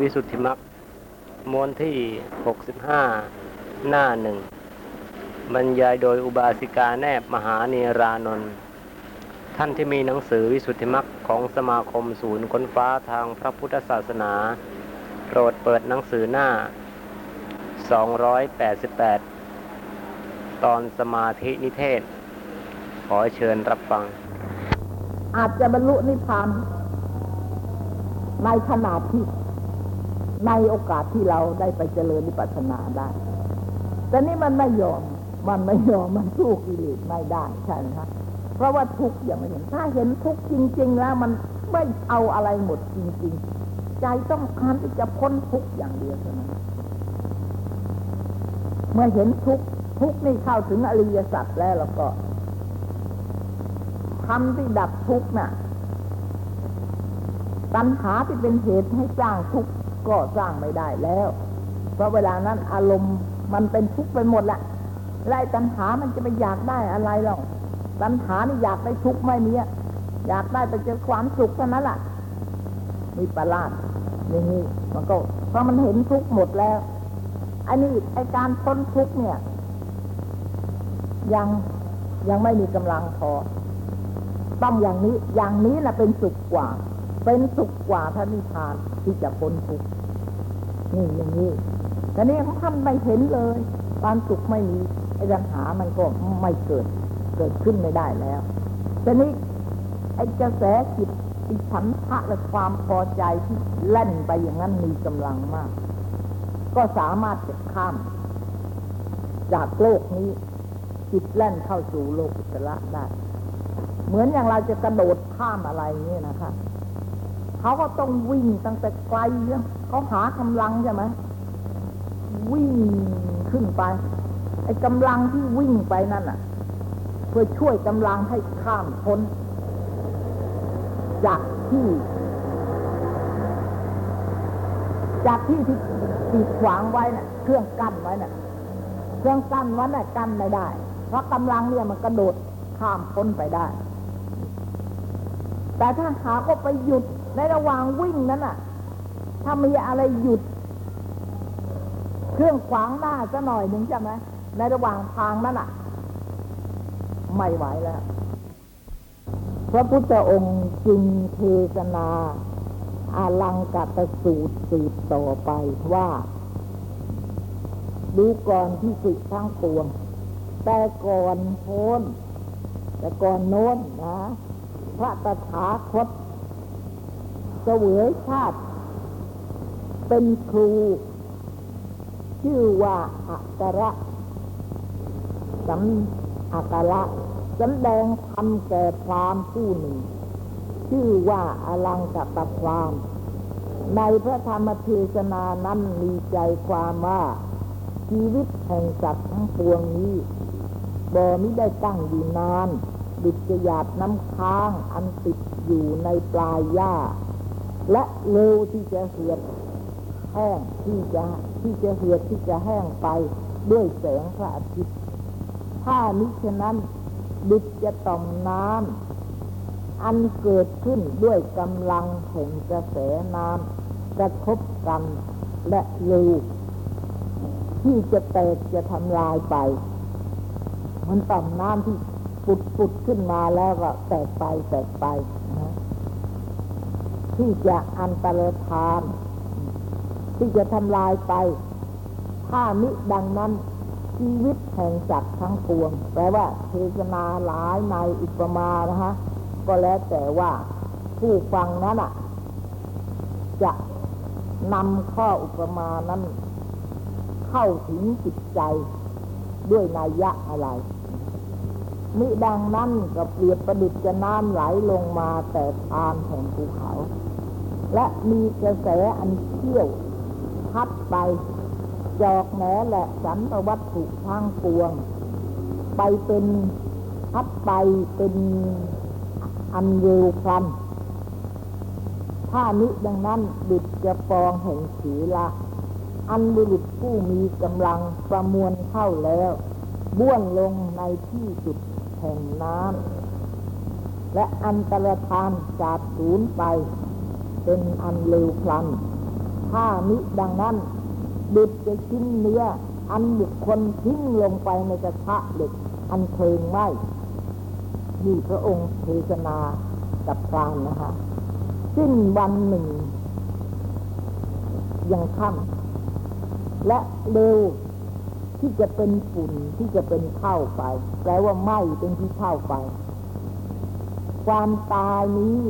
วิสุทธิมรรคม้วนที่ 65 หน้าหนึ่งบรรยายโดยอุบาสิกาแนบมหาเนรานนท์ท่านที่มีหนังสือวิสุทธิมรรคของสมาคมศูนย์ค้นฟ้าทางพระพุทธศาสนา โปรดเปิดหนังสือหน้า 288 ตอนสมาธินิเทศ ขอเชิญรับฟัง อาจจะบรรลุนิพพานในขนาดที่ ในโอกาสที่เราได้ไปเจริญนิพพานาได้ แต่นี่มันไม่ยอม มันไม่ยอม มันสู้กิเลสไม่ได้ใช่ไหมคะเพราะว่าทุกข์ยังไม่เห็น ถ้าเห็นทุกข์จริง ๆ แล้วมันไม่เอาอะไรหมดจริง ๆ ใจต้องการที่จะพ้นทุกข์อย่างเดียวเท่านั้น เมื่อเห็นทุกข์ทุกข์นี่เข้าถึงอริยสัจแล้วแล้วก็ทำที่ดับทุกข์น่ะตัณหาที่เป็นเหตุให้สร้างทุกข์ ก็สร้างไม่ได้แล้ว เพราะเวลานั้นอารมณ์มันเป็นทุกข์ไปหมดแหละไล่ตัณหามันจะไปอยากได้อะไรหรอกตัณหานี่อยากได้ทุกข์ไม่มีอะอยากได้ไปเจอความสุขเท่านั้นแหละมีประหลาดอย่างนี้มันก็เพราะมันเห็นทุกข์หมดแล้วอ้นี่ไอการพ้นทุกข์เนี่ย ยังยังไม่มีกำลังพอต้องอย่างนี้อย่างนี้แหละเป็นสุขกว่า เป็นสุขกว่าพระนิพพานที่จะพ้นทุกข์นี่อย่างนี้แต่นี่ท่านไม่เห็นเลย ความสุขไม่มีไอ้ปัญหามันก็ไม่เกิด เกิดขึ้นไม่ได้แล้วแต่นี้ไอ้กระแสจิตอิฉันทะและความพอใจที่แล่นไปอย่างนั้นมีกำลังมาก ก็สามารถจะข้าม จากโลกนี้ จิตแล่นเข้าสู่โลกอุตระได้ เหมือนอย่างเราจะกระโดดข้ามอะไรนี่นะคะ เขาก็ต้องวิ่งตั้งแต่ไกลเขาหากำลังใช่ไหมวิ่งขึ้นไป ไอ้กำลังที่วิ่งไปนั่นอะ เพื่อช่วยกำลังให้ข้ามพ้น จากที่ จากที่ที่ติดขวางไว้น่ะ เครื่องกั้นไว้น่ะ เครื่องกั้นไว้น่ะกั้นไม่ได้ เพราะกำลังเนี่ยมันกระโดดข้ามพ้นไปได้ แต่ถ้าหาก็ไปหยุด ในระหว่างวิ่งนั้นน่ะ ถ้ามีอะไรหยุด เครื่องขวางหน้าจะหน่อยหนึ่งใช่ไหมในระหว่างทางนั้นน่ะ ไม่ไหวแล้ว พระพุทธองค์จึงเทศนาอาลังกัตสูตรสืบต่อไปว่าดูก่อนที่สุดทั้งปวง แต่ก่อนโพ้นแต่ก่อนโน้นนะ พระตถาคต เสวยชาติ เป็นครู ชื่อว่าอักระสำอักระสำแดงธรรมแก่พรามผู้หนึ่ง ชื่อว่าอลังกตพรามในพระธรรมเทศนานั้นมีใจความว่าชีวิตแห่งสัตว์ทั้งปวงนี้บ่มิได้ตั้งอยู่นานดุจหยาดน้ำค้างอันติดอยู่ในปลายหญ้า และเร็วที่จะเหือดแห้งที่จะที่จะเหือดที่จะแห้งไปด้วยแสงพระอาทิตย์ถ้ามิฉะนั้นดุจจะต่อมน้ำอันเกิดขึ้นด้วยกำลังแห่งกระแสน้ำกระทบกันและเร็วที่จะแตกจะทำลายไป มันต่อมน้ำที่ปุดปุดขึ้นมาแล้วก็แตกไปแตกไปนะ ที่จะอันตรธานที่จะทำลายไป ถ้ามิดังนั้นชีวิตแห่งสัตว์ทั้งปวง แปลว่าเทศนาหลายในอุปมานะฮะ ก็แล้วแต่ว่าผู้ฟังนั้นอะ จะนำข้ออุปมานั้น เข้าถึงจิตใจด้วยนัยยะอะไร มิดังนั้นก็เปรียบประดิษฐ์จะน้ำไหลลงมาแต่ทานแห่งภูเขา และมีกระแสอันเชี่ยวพัดไป จอกแหนและสันตวัตถุทางปวง ไปเป็นพัดไปเป็นอันเร็วพลันถ้านิดังนั้นดุจจะปองแห่งศีละ อันบุรุษผู้มีกำลังประมวลเข้าแล้ว บ้วนลงในที่สุดแห่งน้ำและอันตรธานจากศูนย์ไป เป็นอันเร็วพลัน ถ้ามิดังนั้นดุดจะชิ้นเนื้อ อันบุคคลทิ้งลงไปในกระทะเหล็ก อันเพลิงไหม้นี่พระองค์เทศนากับพรานนะคะสิ้นวันหนึ่ง ยังค่ำและเร็วที่จะเป็นฝุ่นที่จะเป็นเท่าไป แปลว่าไหม้เป็นที่เท่าไป ความตายนี้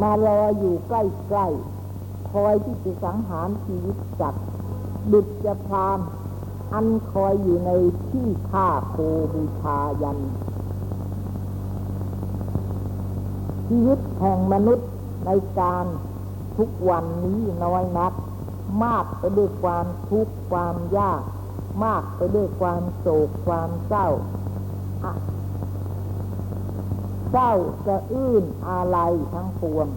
มารออยู่ใกล้ๆ คอยที่จะสังหารชีวิตจัดดุจจะพรามอันคอยอยู่ในที่ฆ่าโคบูชายัน ชีวิตแห่งมนุษย์ในการทุกวันนี้น้อยนัก มากไปด้วยความทุกข์ความยาก มากไปด้วยความโศกความเศร้า เศร้าสะอื้นอะไรทั้งปวง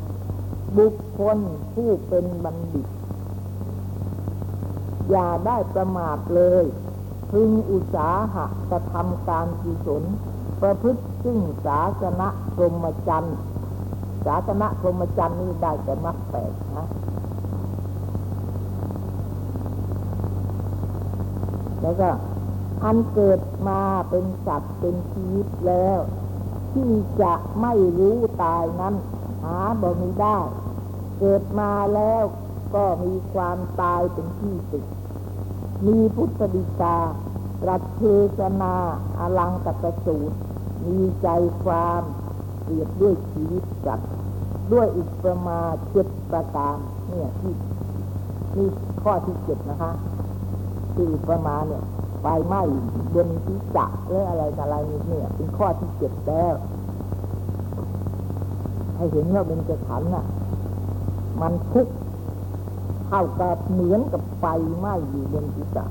บุคคลผู้เป็นบัณฑิต อย่าได้ประมาทเลย พึงอุตสาหะกระทำการกุศลประพฤติซึ่งศาสนะพรหมจรรย์ศาสนะพรหมจรรย์นี่ได้แต่มรรคแปดนะแล้วก็อันเกิดมาเป็นสัตว์เป็นชีวิตแล้ว ที่จะไม่รู้ตายนั้น หาบ่มีได้ เกิดมาแล้วก็มีความตายเป็นที่สุด มีพุทธดิการัตเทศนาอลังกัตสูตร มีใจความเปรียบด้วยชีวิตสัตว์ด้วยอุปมาเจ็ดประการเนี่ยที่นี่ข้อที่เจ็ดนะคะที่อุปมาเนี่ย ไฟไหม้บนศีรษะหรืออะไรอะไรเนี่ยเป็นข้อที่เจ็ดแล้วให้เห็นว่าเป็นจะขันน่ะ มันทุกเท่ากับเหมือนกับไฟไหม้อยู่บนศีรษะ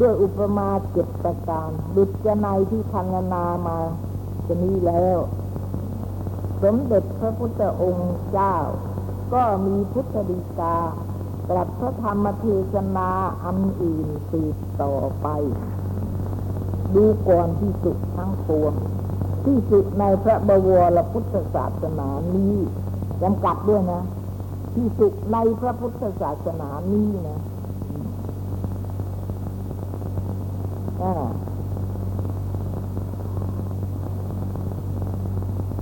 ด้วยอุปมาเจ็ดประการดุจในยที่พันนามาจะนี้แล้ว สมเด็จพระพุทธองค์เจ้า ก็มีพุทธดีกา ตรัสพระธรรมเทศนาอันอื่นสืบต่อไป ดูก่อนที่สุดทั้งปวงที่สุดในพระบวรพุทธศาสนานี้จำกัดด้วยนะ ที่สุดในพระพุทธศาสนานี้นะอ่า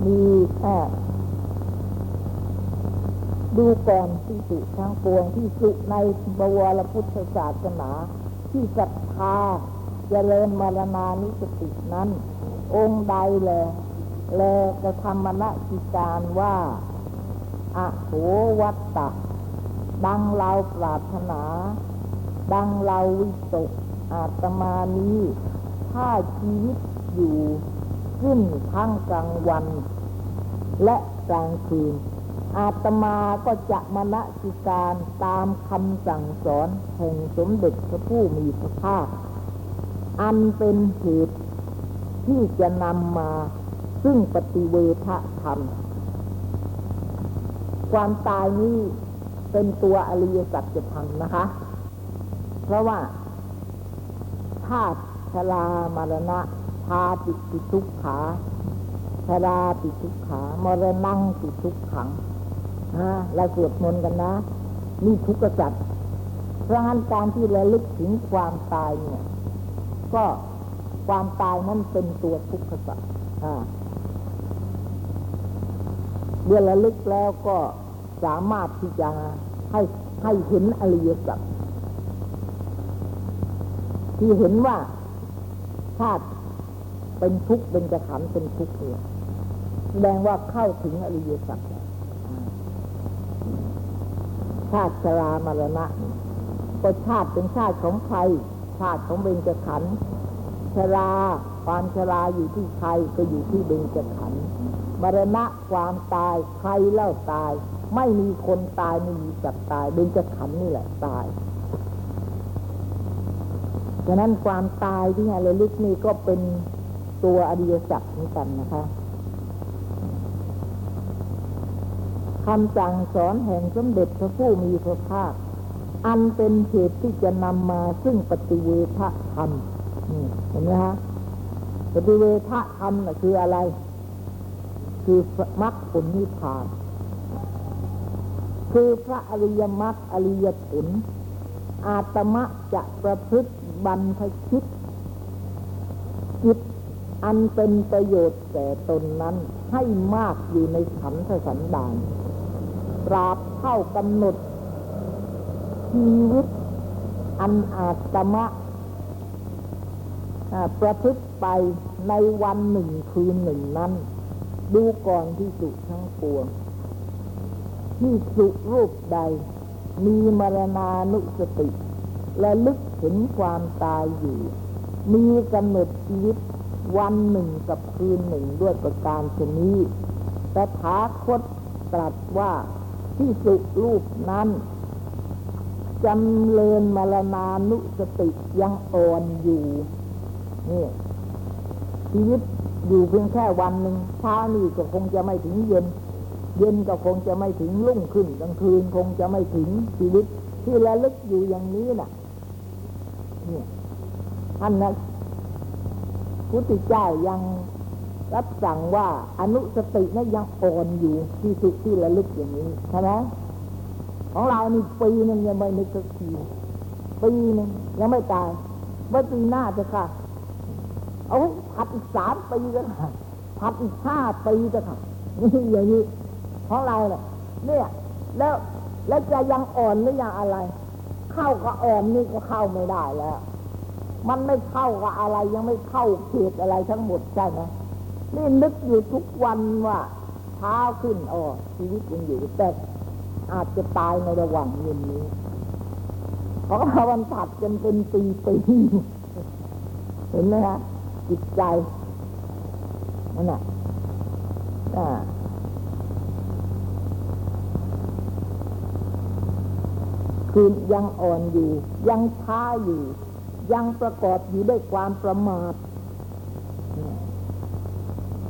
มีแค่ ดูก่อนที่สุทั้งปวงที่สุในบวรพุทธศาสนา ที่ศรัทธาเจริญมรณานิสตินั้น องค์ใดแล แลกระทำมณกิการว่าอะโหวัตตะ ดังเราปรารถนา ดังเราวิตกอาตมานี้ ถ้าชีวิตอยู่ ขึ้นทั้งกลางวัน และกลางคืน อาตมาก็จะมณสิการตามคำสั่งสอนแห่งสมเด็จพระผู้มีพระภาค อันเป็นเหตุที่จะนำมาซึ่งปฏิเวทธรรม ความตายนี้เป็นตัวอริยสัจธรรมนะคะ เพราะว่าธาตุชรามรณะชาติปิทุกขาชราปิทุกขามรณังปิทุกขัง เราสวดมนต์กันนะนี่ทุกข์สัตว์เพราะงั้นการที่ระลึกถึงความตายเนี่ย ก็ความตายนั้นเป็นตัวทุกข์สัตว์เมื่อระลึกแล้วก็สามารถที่จะให้ให้เห็นอริยสัจที่เห็นว่าชาติเป็นทุกข์เป็นจะขันเป็นทุกข์เนี่ยแสดงว่าเข้าถึงอริยสัจ ชาติชรามรณะก็ชาติเป็นชาติของใคร ชาติของเบญจขันธ์ชราความชราอยู่ที่ใครก็อยู่ที่เบญจขันธ์มรณะความตายใครเล่าตาย ไม่มีคนตายไม่มีสัตว์ตายเบญจขันธ์นี่แหละตายฉะนั้นความตายที่ให้รลึกนี่ก็เป็นตัวอริยสัจเหมือนกันนะคะ คำสั่งสอนแห่งสมเด็จพระผู้มีพระภาค อันเป็นเหตุที่จะนำมาซึ่งปฏิเวทธรรมนี่เห็นไหมฮะปฏิเวทธรรมนะคืออะไรคคือมรรคผลนิพพาน คือพระอริยมรรคอริยผล อาตมะจะประพฤติบรรพชิตจิตอันเป็นประโยชน์แก่ตนนั้นให้มากอยู่ในขันธสันดาน ตราบเท่ากำหนด ชีวิตอันอาตมะประพฤติไปในวันหนึ่งคืนหนึ่งนั้น ดูก่อนที่สุทั้งปวง ที่สุรูปใด มีมรณานุสติ และลึกเห็นความตายอยู่ มีกำหนดชีวิตวันหนึ่งกับคืนหนึ่งด้วยประการชนี้แต่ถาคตตรัสว่า ที่สุรูปนั้นจำเริญมรณานุสติยังอ่อนอยู่นี่ชีวิตอยู่เพียงแค่วันหนึ่งเช้านี่ก็คงจะไม่ถึงเย็น เย็นก็คงจะไม่ถึงรุ่งขึ้นกลางคืนคงจะไม่ถึงชีวิต ที่ระลึกอยู่อย่างนี้น่ะนี่ท่านนะพุทธเจ้ายัง รับสั่งว่าอนุสตินั้นยังอ่อนอยู่ที่สุดที่ระลึกอย่างนี้ใช่ไหมของเรานี่ปีหนึงยังไม่นึกสักทีปีหนึงยังไม่ตายไว้ปีหน้าจะค่ะเอาผัดอีกสามปีก็ค่ะผัดอีกห้าปีก็ค่ะนี่อย่างนี้ของเราเนี่ยเนี่ย แล้วแล้วจะยังอ่อนหรือยังอะไร เข้ากับอ่อนนี่ก็เข้าไม่ได้แล้ว มันไม่เข้ากับอะไรยังไม่เข้าเขตอะไรทั้งหมดใช่ไหม นี่นึกอยู่ทุกวันว่าเช้าขึ้นอ๋อชีวิตยังอยู่แต่อาจจะตายในระหว่างเย็นนี้เพราะวันผัดกันเป็นปีปีเห็นไหมฮะจิตใจนั่นน่ะอ่าคือยังอ่อนอยู่ ยังช้าอยู่ ยังประกอบอยู่ด้วยความประมาท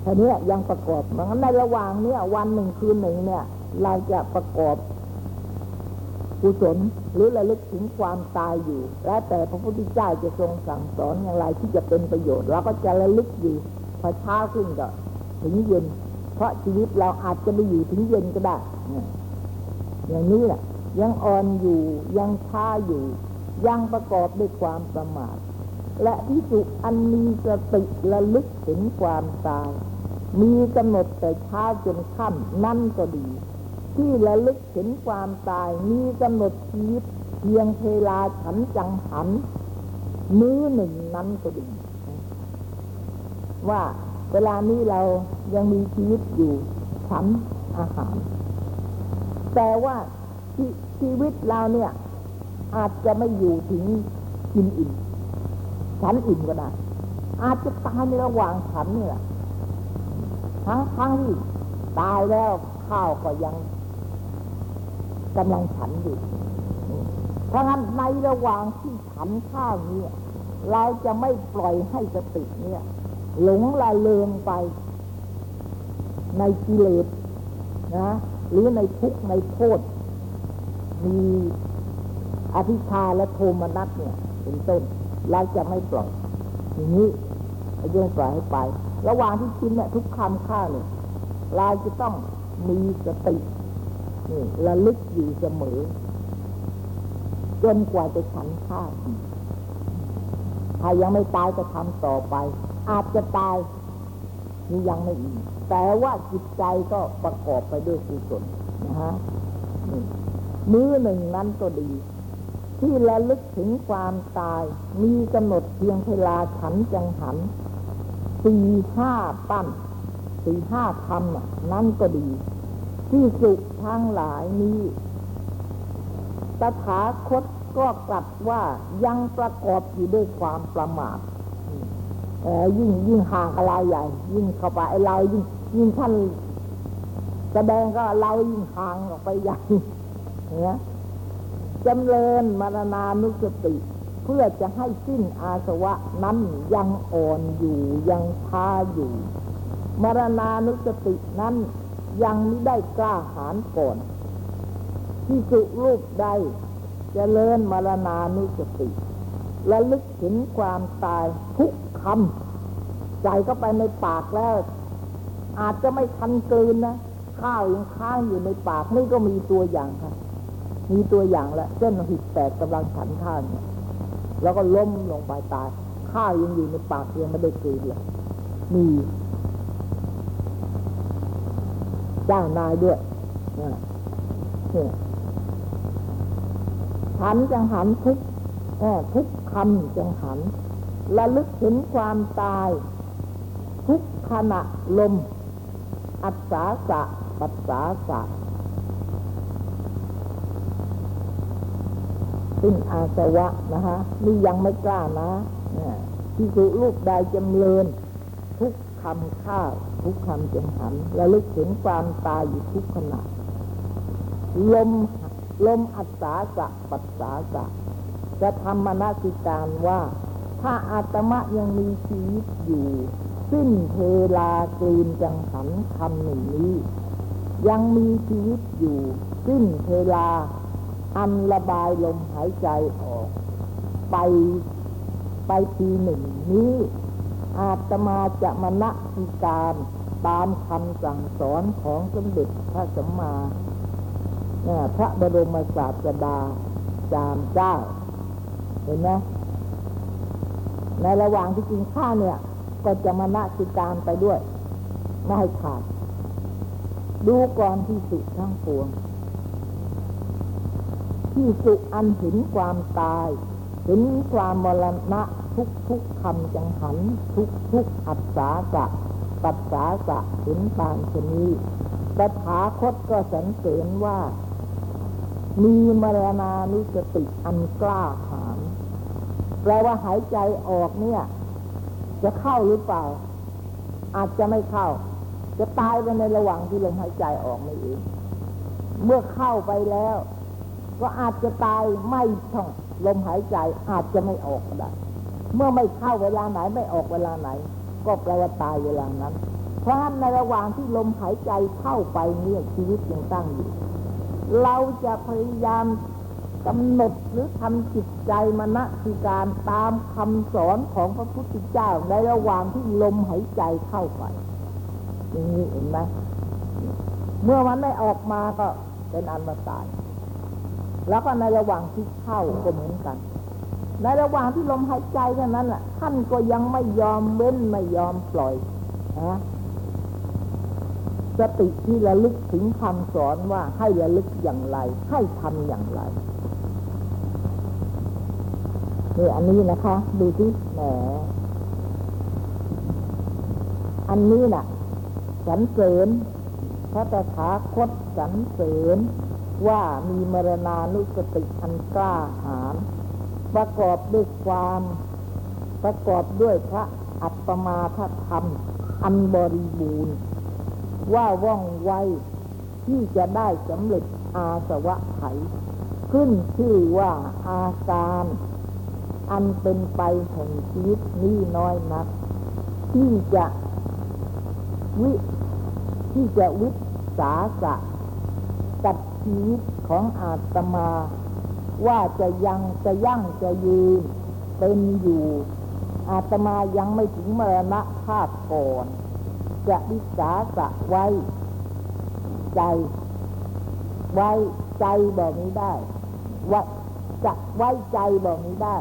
ทีนี้ยังประกอบมันในระหว่างเนี้ยวันหนึ่งคืนหนึ่งเนี่ย เราจะประกอบกุศลหรือระลึกถึงความตายอยู่ แล้วแต่พระพุทธเจ้าจะทรงสั่งสอนอย่างไรที่จะเป็นประโยชน์เราก็จะระลึกอยู่พอเช้าขึ้นก็ถึงเย็น เพราะชีวิตเราอาจจะไปอยู่ถึงเย็นก็ได้อย่างนี้แหละยังอ่อนอยู่ยังช้าอยู่ ยังประกอบด้วยความประมาทและที่สุอันมีสติระลึกถึงความตาย มีกำหนดแต่เช้าจนค่ำนั่นก็ดี ที่ระลึกถึงความตาย มีกำหนดชีวิตเพียงเวลาฉันจังหัน มื้อหนึ่งนั้นก็ดี ว่าเวลานี้เรายังมีชีวิตอยู่ฉันอาหาร แต่ว่าชีชีวิตเราเนี่ย อาจจะไม่อยู่ถึงกินอิ่มฉันอิ่มก็ได้อาจจะตายในระหว่างฉันนี่แหละ ทั้งทั้งที่ตายแล้วข้าวก็ยังกำลังฉันอยู่เพราะงั้นในระหว่างที่ฉันข้าวนี้เราจะไม่ปล่อยให้สติเนี่ย หลงละเลงไป ในกิเลสนะ หรือในทุกข์ในโทษ มีอภิชาและโทมนัสเนี่ย เป็นต้น เราจะไม่ปล่อยอย่างนี้เราจะไปล่อยให้ไป ระหว่างที่กินเนี่ยทุกคำข้าวเนี่ยเราจะต้องมีสตินี่ระลึกอยู่เสมอ จนกว่าจะฉันข้าวถ้ายังไม่ตายก็ทำต่อไป อาจจะตายนี่ยังไม่อีกแต่ว่าจิตใจก็ประกอบไปด้วยกุศลนะฮะนี่มื้อหนึ่งนั้นก็ดี ที่ระลึกถึงความตาย มีกำหนดเพียงเวลาฉันจังหัน สี่ห้าปั้นสี่ห้าคำนั่นก็ดีที่สุทั้งหลายนี้ตถาคตก็กลับว่ายังประกอบอยู่ด้วยความประมาทเออยิ่งยิ่งห่างอะไรใหญ่ ยิ่งเข้าไปไอ้เรายิ่งยิ่งท่านแสดงก็เรายิ่งห่างออกไปใหญ่เนี่ยจำเริญมรณานุสติ พื่อจะให้สิ้นอาสวะนั้นยังอ่อนอยู่ยังช้าอยู่ มรณานุสตินั้นยังไม่ได้กล้าหาญก่อนที่สุรูปใดจเจริญมรณานุสติและลึกถึงความตายทุกคำใส่เข้าไปในปากแล้ว อาจจะไม่ทันกลืนนะข้าวยังค้างอยู่ในปากนี่ก็มีตัวอย่างค่ะ มีตัวอย่างแล้วเส้นหิดแตกกำลังฉันข้าวเนี่ย แล้วก็ล้มลงไปตายข้าวยังอยู่ในปากยังไม่ได้กลืนเลยมีจ้านายด้วยเนี่ยเนี่ยหันจังหันทุกทุกคำจังหันระลึกถึงความตาย ทุกขณะลม อัศสาสะปัสสาสะ สิ้นอาสวะนะฮะนี่ยังไม่กล้านะนี่ยที่สุรูปใดจำเริญ ทุกคำข้าว ทุกคำจังหันระลึกถึงความตายอยู่ทุกขณะลมลมอัศาสะปัสสาสะจะทำมนสิการว่า ถ้าอาตมะยังมีชีวิตอยู่ สิ้นเทลากลืนจังหันคำหนึ่งนี้ ยังมีชีวิตอยู่ สิ้นเทลา อันระบายลมหายใจออก ไปไปทีหนึ่งนี้ อาตมาจะมณสิการตามคำสั่งสอนของสมเด็จพระสัมมาเนี่ยพระบรมศาสดาจามเจ้า เห็นไหมในระหว่างที่กินข้าวเนี่ย ก็จะมานะสิการไปด้วย ไม่ให้ขาด ดูก่อนที่สุดทั้งปวง ที่สุอันเห็นความตาย เห็นความมรณะทุกทุกคำจังหัน ทุกทุกอัศสาสะปัสสาสะเห็นตามชนีตถาคตก็สรรเสริญว่า มีมรณานุสติอันกล้าหาญแปลว่าหายใจออกเนี่ย จะเข้าหรือเปล่า อาจจะไม่เข้า จะตายไปในระหว่างที่ลมหายใจออกไม่เองเมื่อเข้าไปแล้ว ก็อาจจะตายไม่ช่องลมหายใจอาจจะไม่ออกก็ได้ เมื่อไม่เข้าเวลาไหนไม่ออกเวลาไหน ก็แปลว่าตายเวลานั้น เพราะในระหว่างที่ลมหายใจเข้าไปเนี่ยชีวิตยังตั้งอยู่ เราจะพยายามกำหนดหรือทำจิตใจมณสิการตามคำสอนของพระพุทธเจ้าในระหว่างที่ลมหายใจเข้าไปอย่างนี้เห็นไหมเมื่อมันไม่ออกมาก็เป็นอันมาตาย แล้วก็ในระหว่างที่เข้าก็เหมือนกัน ในระหว่างที่ลมหายใจเท่นั้นแหละท่านก็ยังไม่ยอมเว้นไม่ยอมปล่อยนะสติที่ระลึกถึงคำสอนว่าให้ระลึกอย่างไร ให้ทำอย่างไรนี่อันนี้นะคะ ดูที่แหมอันนี้น่ะสรรเสริญพระตถาคตสรรเสริญ ว่ามีมรณานุสติอันกล้าหาญประกอบด้วยความประกอบด้วยพระอัปปมาทธรรม อันบริบูรณ์ ว่าว่องไวที่จะได้สำเร็จอาสวะไข ขึ้นชื่อว่าอาการ อันเป็นไปแห่งชีวิตนี้น้อยนัก ที่จะวิที่จะวิสาสะ กับชีวิตของอาตมา ว่าจะยังจะยั่งจะยืนเป็นอยู่ อาตมายังไม่ถึงมรณะภาพก่อน จะวิสาสะไว้ ใจ ไว้ใจแบบนี้ได้ว่าจะไว้ใจแบบนี้ได้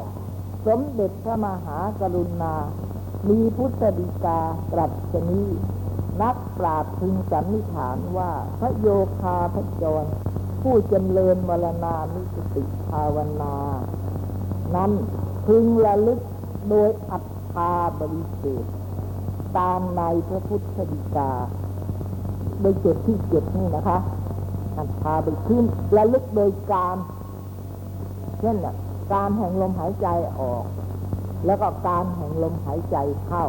สมเด็จพระมหากรุณา มีพุทธดีกาตรัสชนี้ นักปราชญ์พึงสันนิฐานว่าพระโยคาพจร ผู้จำเริญมรณานุสติภาวนา นั้นพึงระลึกโดยอัตถาบริสุทธิ์ตามในพระพุทธดีกา โดยเจ็ดที่เจ็ดนี่นะคะ อัตถาไปขึ้นระลึกโดยการเช่นน่ะการแห่งลมหายใจออก แล้วก็การแห่งลมหายใจเข้า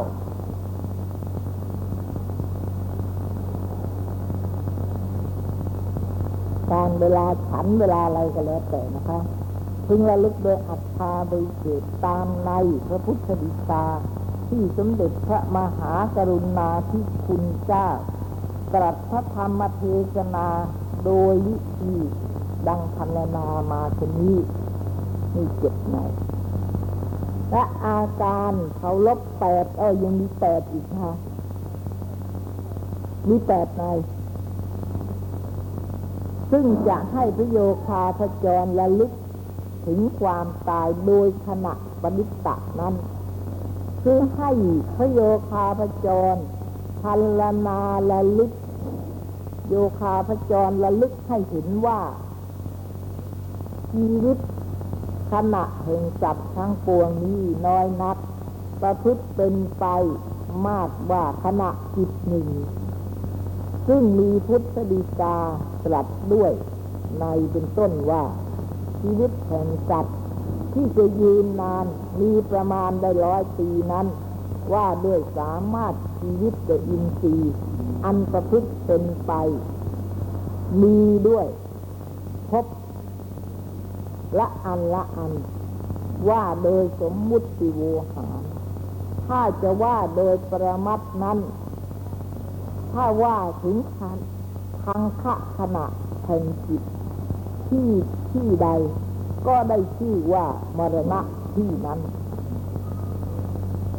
การเวลาฉันเวลาอะไรก็แล้วแต่นะคะพึงระลึกโดยอัตตาบริสุทธิ์ตามในพระพุทธดีกาที่สมเด็จพระมหากรุณาธิคุณเจ้า ตรัสพระธรรมเทศนาโดยวิธีดังพันนามาชนี้นี่เจ็ดในและอาการเขาลบแปดเออยังมีแปดอีกค่ะมีแปดใน ซึ่งจะให้พระโยคาพจรระลึกถึงความตายโดยขณะปณิตะนั้น คือให้พระโยคาพจรพันลนาระลึก โยคาพจรระลึกให้เห็นว่าชีวิตขณะแห่งสัตว์ทั้งปวงนี้น้อยนัก ประพฤติเป็นไปมากว่าขณะจิตหนึ่ง ซึ่งมีพุทธดีกาตรัสด้วยในเป็นต้นว่า ชีวิตแห่งสัตว์ที่จะยืนนานมีประมาณได้ร้อยปีนั้น ว่าด้วยสามารถชีวิตจะอินทรีย์อันประพฤติเป็นไป มีด้วย พบละอันละอัน ว่าโดยสมมุติโวหาร ถ้าจะว่าโดยประมัดนั้น ถ้าว่าถึงทันทางขะขณะแห่งจิตที่ที่ใด ก็ได้ชื่อว่ามรณะที่นั้น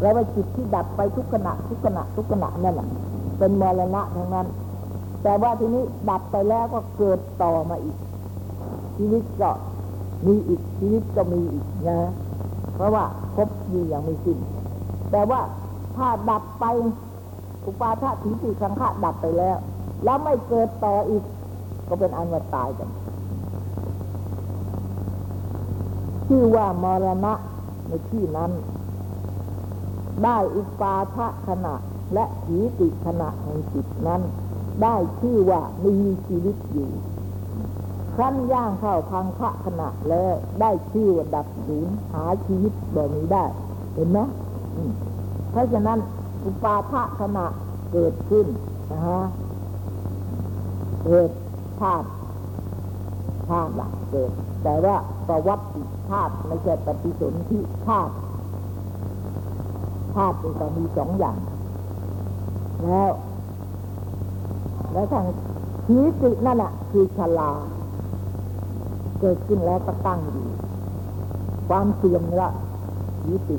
แล้วว่าจิตที่ดับไปทุกขณะทุกขณะทุกขณะนั่นแหละเป็นมรณะทั้งนั้น แต่ว่าทีนี้ดับไปแล้วก็เกิดต่อมาอีก ชีวิตก็มีอีกชีวิตก็มีอีกนะ เพราะว่าพบอยู่อย่างไม่สิ้นแต่ว่าถ้าดับไป อุปาทะถีติสังขะดับไปแล้ว แล้วไม่เกิดต่ออีก ก็เป็นอันว่าตายกันชื่อว่ามรณะในที่นั้น ได้อุปาทะขณะและถีติขณะแห่งจิตนั้น ได้ชื่อว่ามีชีวิตอยู่ครั้นย่างเข้าพังคะขณะแล้วได้ชื่อว่าดับศูนย์หาชีวิตแบบนี้ได้ เห็นไหมเพราะฉะนั้น อุปาทะขณะเกิดขึ้นนะฮะเกิดชาติชาติละเกิด แต่ว่าประวัติชาติไม่ใช่ปฏิสนธิชาติชาติมันก็มีสองอย่าง แล้ว แล้วทางชีวินั่นน่ะคือชลา เกิดขึ้นแล้วก็ตั้งอยู่ความเสื่อมละยุติ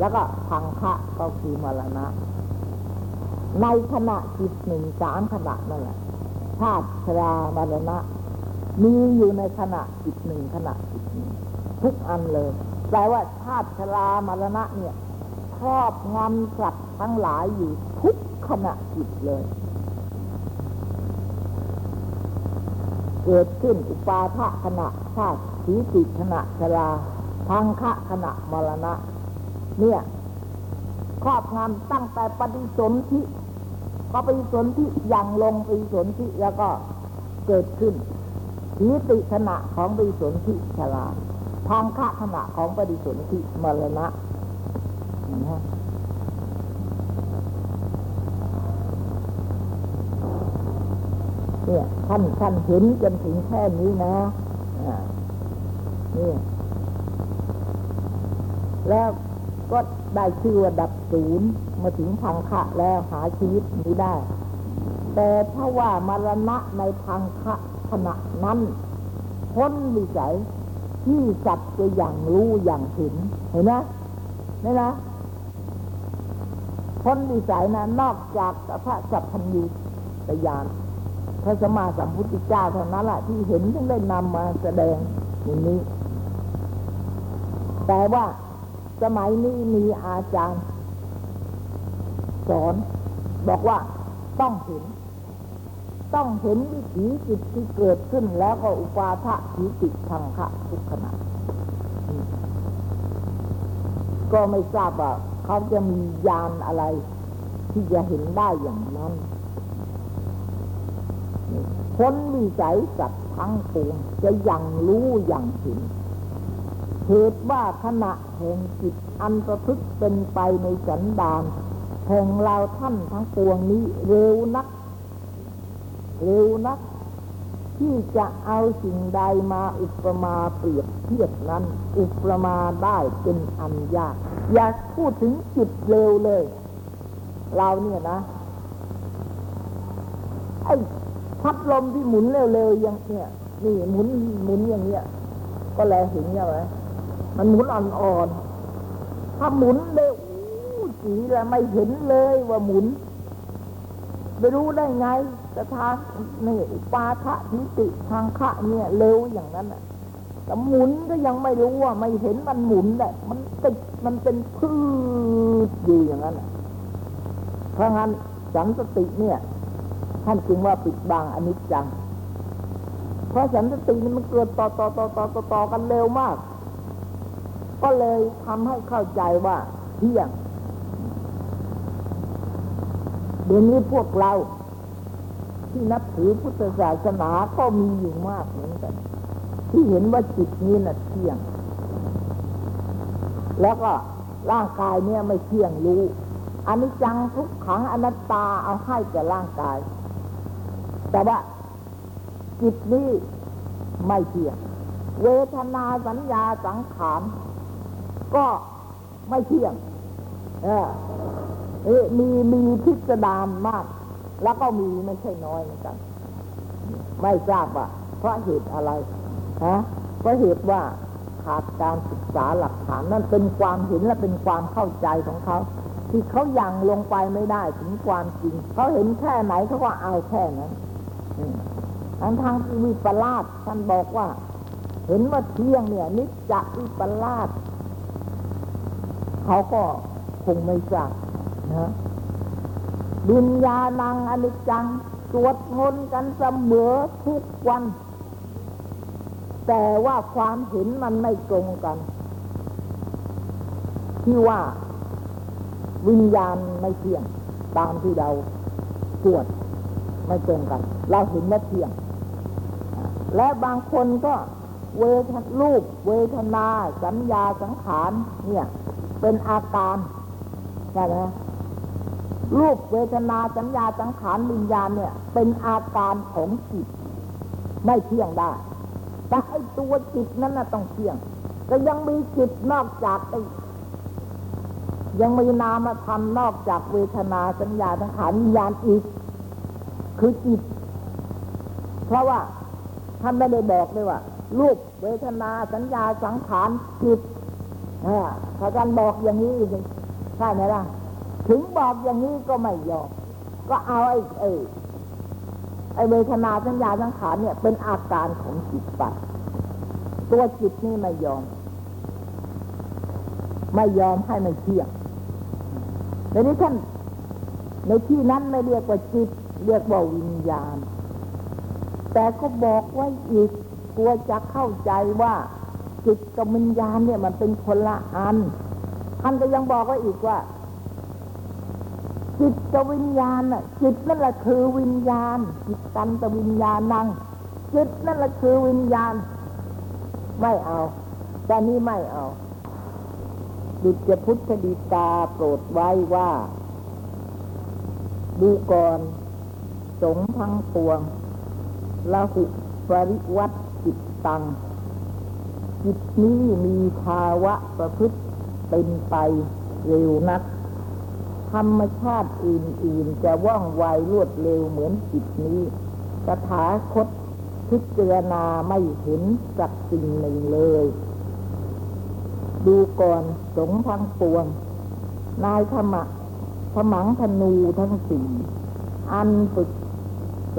แล้วก็พังคะก็คือมรณะ ในขณะจิตหนึ่งสามขณะนั่นแหละชาติชรามรณะ มีอยู่ในขณะจิตหนึ่งขณะจิตหนึ่งทุกอันเลยแปลว่าชาติชรามรณะเนี่ยครอบงำสัตว์ทั้งหลายอยู่ทุกขณะจิตเลย เกิดขึ้นอุปาทะขณะชาติสีติขณะชราพังคะขณะมรณะ เนี่ยครอบงำตั้งแต่ปฏิสนธิพอปฏิสนธิอย่างลงปฏิสนธิแล้วก็เกิดขึ้นสีติขณะของปฏิสนธิชราพังคะขณะของปฏิสนธิมรณะนะเนี่ยท่านท่านเห็นจนถึงแค่นี้นะนี่แล้ว ก็ได้ชื่อว่าดับศูนย์มาถึงพังคะแล้วหาชีวิตนี้ได้ แต่ถ้าว่ามรณะในพังคะขณะนั้นพ้นวิสัยที่สัตว์จะอย่างรู้อย่างเห็นเห็นไหมนี่นะพ้นวิสัยนะนอกจากพระสัพพัญญูตยานพระสมมาสัมพุทธเจ้าเท่านั้นแหละที่เห็นถึงได้นำมาแสดงอย่างนี้ แต่ว่า สมัยนี้มีอาจารย์ สอน บอกว่าต้องเห็น ต้องเห็นวิถีจิตที่เกิดขึ้นแล้วก็อุปาทะถีติทังคะทุกขณะก็ไม่ทราบว่าเขาจะมียานอะไร ที่จะเห็นได้อย่างนั้นพ้นวิสัยสัตว์ทั้งปวงจะยังรู้อย่างเห็น เหตุว่าขณะแห่งจิตอันประพฤติเป็นไปในสันดานแห่งเราท่านทั้งปวงนี้เร็วนัก เร็วนัก ที่จะเอาสิ่งใดมาอุปมาเปรียบเทียบนั้น อุปมาได้เป็นอันยาก อย่าพูดถึงจิตเร็วเลย เราเนี่ยนะไอ้พัดลมที่หมุนเร็วๆอย่างเนี่ย นี่หมุนหมุนอย่างเนี้ย ก็แลเห็นยังไงมัันหมุนอ่อนๆถ้าหมุนเร็วสีแล้วไม่เห็นเลยว่าหมุนไปรู้ได้ไงสถานนี่อุปาทะทิติทางคะเนี่ยเร็วอย่างนั้นอะแต่หมุนก็ยังไม่รู้ว่าไม่เห็นมันหมุนแหละมันติดมันเป็นพืชอยู่อย่างนั้นเพราะงั้นสันสติเนี่ย ท่านจึงว่าปิดบังอนิจจัง เพราะสันสตินี่มันเกิดต่อต่อต่อต่อต่อต่อกันเร็วมาก ก็เลยทำให้เข้าใจว่าเที่ยง เดี๋ยวนี้พวกเราที่นับถือพุทธศาสนาก็มีอยู่มากเหมือนกัน ที่เห็นว่าจิตนี้น่ะเที่ยง แล้วก็ร่างกายเนี่ยไม่เที่ยงรู้อันนี้จังทุกขังอนัตตาเอาให้แก่ร่างกาย แต่ว่าจิตนี้ไม่เที่ยง เวทนาสัญญาสังขาร ก็ไม่เที่ยงเอ๊ะมีมีพิสดารมาก แล้วก็มีไม่ใช่น้อยเหมือนกัน ไม่ทราบว่าเพราะเหตุอะไรฮะเพราะเหตุว่าขาดการศึกษาหลักฐานนั่นเป็นความเห็นและเป็นความเข้าใจของเขา ที่เขายังลงไปไม่ได้ถึงความจริงเขาเห็นแค่ไหนเขาก็เอาแค่นั้นอืมทางที่วิปลาสท่านบอกว่า เห็นว่าเที่ยงเนี่ย นิจจวิปลาส เขาก็คงไม่ทราบนะวิญญาณังอนิจจังสวดมนต์กันเสมอทุกวัน แต่ว่าความเห็นมันไม่ตรงกัน ที่ว่าวิญญาณไม่เที่ยง ตามที่เราสวดไม่ตรงกัน เราเห็นว่าเที่ยง และบางคนก็เวทรูป เวทนา สัญญาสังขารเนี่ย เป็นอาการใช่ไหมรูปเวทนาสัญญาสังขารวิญญาณเนี่ย เป็นอาการของจิต ไม่เที่ยงได้ แต่ไอ้ตัวจิตนั้นน่ะต้องเที่ยงแต่ยังมีจิตนอกจากไอ้ยังมีนามธรรมนอกจากเวทนาสัญญาสังขารวิญญาณอีก คือจิต เพราะว่าท่านไม่ได้บอกเลยว่ารูปเวทนาสัญญาสังขารจิต ถ้าการบอกอย่างนี้ใช่ไหมล่ะ ถึงบอกอย่างนี้ก็ไม่ยอม ก็เอาไอ้ไอ้ไอ้เวทนาสัญญาสังขารเนี่ย เป็นอาการของจิตไปตัวจิตนี่ไม่ยอม ไม่ยอมให้มันเที่ยงในนี้ท่านในที่นั้นไม่เรียกว่าจิต เรียกว่าวิญญาณ แต่ก็บอกไว้อีกกลัวจะเข้าใจว่า จิตกับวิญญาณเนี่ยมันเป็นคนละอันท่านก็ยังบอกไว้อีกว่า จิตกับวิญญาณน่ะ จิตนั่นแหละคือวิญญาณ จิตตันตวิญญาณนังจิตนั่นแหละคือวิญญาณ ไม่เอา แต่นี้ไม่เอาดุจพุทธดีกาโปรดไว้ว่า ดูก่อนสงทั้งปวงละหุปริวัตจิตตัง จิตนี้มีภาวะประพฤติเป็นไปเร็วนัก ธรรมชาติอื่น ๆ จะว่องไวรวดเร็วเหมือนจิตนี้สถาคตพิจารณาไม่เห็นสักสิ่งหนึ่งเลย ดูก่อนสงทั้งปวง นายธรรมะขมังธนูทั้งสี่อันฝึก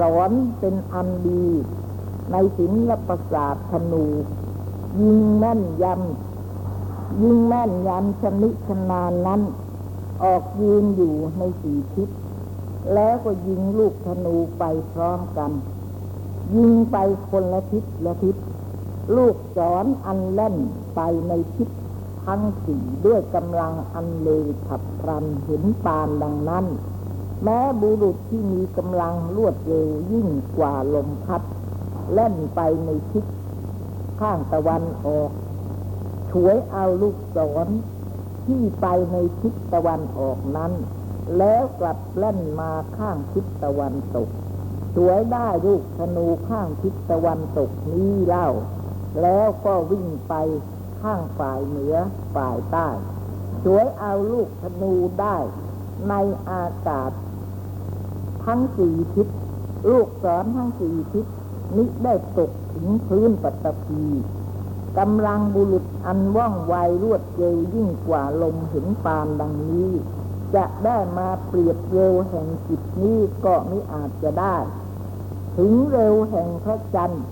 สอนเป็นอันดี ในศิลปศาสตร์ธนู ยิงแม่นยำยิงแม่นยำชนิชนานนั้น ออกยืนอยู่ในสี่ทิศแล้วก็ยิงลูกธนูไปพร้อมกัน ยิงไปคนละทิศละทิศลูกศรออันเล่นไปในทิศทั้งสี่ด้วยกำลังอันเลวฉับพลันเห็นปานดังนั้น แม้บุรุษที่มีกำลังรวดเร็วยิ่งกว่าลมพัดเล่นไปในทิศ ข้างตะวันออกฉวยเอาลูกศรที่ไปในทิศตะวันออกนั้น แล้วกลับเล่นมาข้างทิศตะวันตกสวยได้ลูกธนูข้างทิศตะวันตกนี้เล่า แล้วก็วิ่งไปข้างฝ่ายเหนือฝ่ายใต้สวยเอาลูกธนูได้ในอากาศ ทั้งสี่ทิศลูกศรทั้งสี่ทิศ นี้ได้ตกถึงพื้นปัตตภีกำลังบุรุษอันว่องไวรวดเร็วยิ่งกว่าลมเห็นปานดังนี้ จะได้มาเปรียบเร็วแห่งจิตนี้ก็มิอาจจะได้ ถึงเร็วแห่งพระจันทร์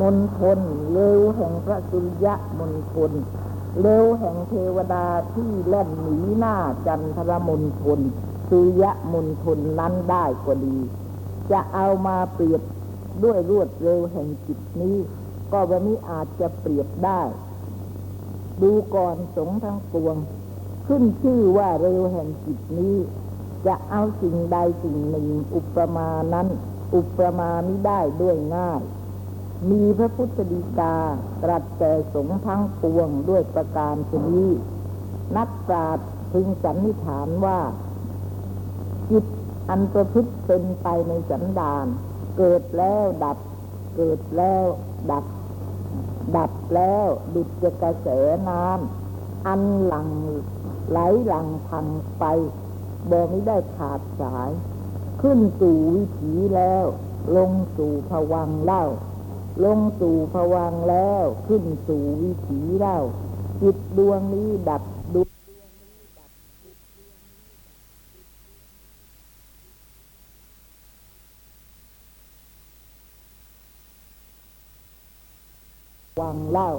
มนทนเร็วแห่งพระสุริยะมนทนเร็วแห่งเทวดาที่แล่นหนีหน้าจันทรมนทนสุริยะมนทนนั้นได้ก็ดี จะเอามาเปรียบ ด้วยรวดเร็วแห่งจิตนี้ ก็วันนี้อาจจะเปรียบได้ ดูก่อนสงทั้งปวง ขึ้นชื่อว่าเร็วแห่งจิตนี้ จะเอาสิ่งใดสิ่งหนึ่ง อุปมานั้น อุปมาไม่ได้ด้วยง่าย มีพระพุทธดีกาตรัสแก่สงทั้งปวงด้วยประการชนี้นักปราชญ์พึงสันนิษฐานว่า จิตอันประพฤติเป็นไปในสันดาน เกิดแล้วดับ เกิดแล้วดับ ดับแล้วดุจจะกระแสน้ำอันหลังไหลหลังพังไปบ่ไม่ได้ขาดสาย ขึ้นสู่วิถีแล้ว ลงสู่ผวังเล่า ลงสู่ผวังแล้ว ขึ้นสู่วิถีเล่าจิตดวงนี้ดับดุจ วังเล่า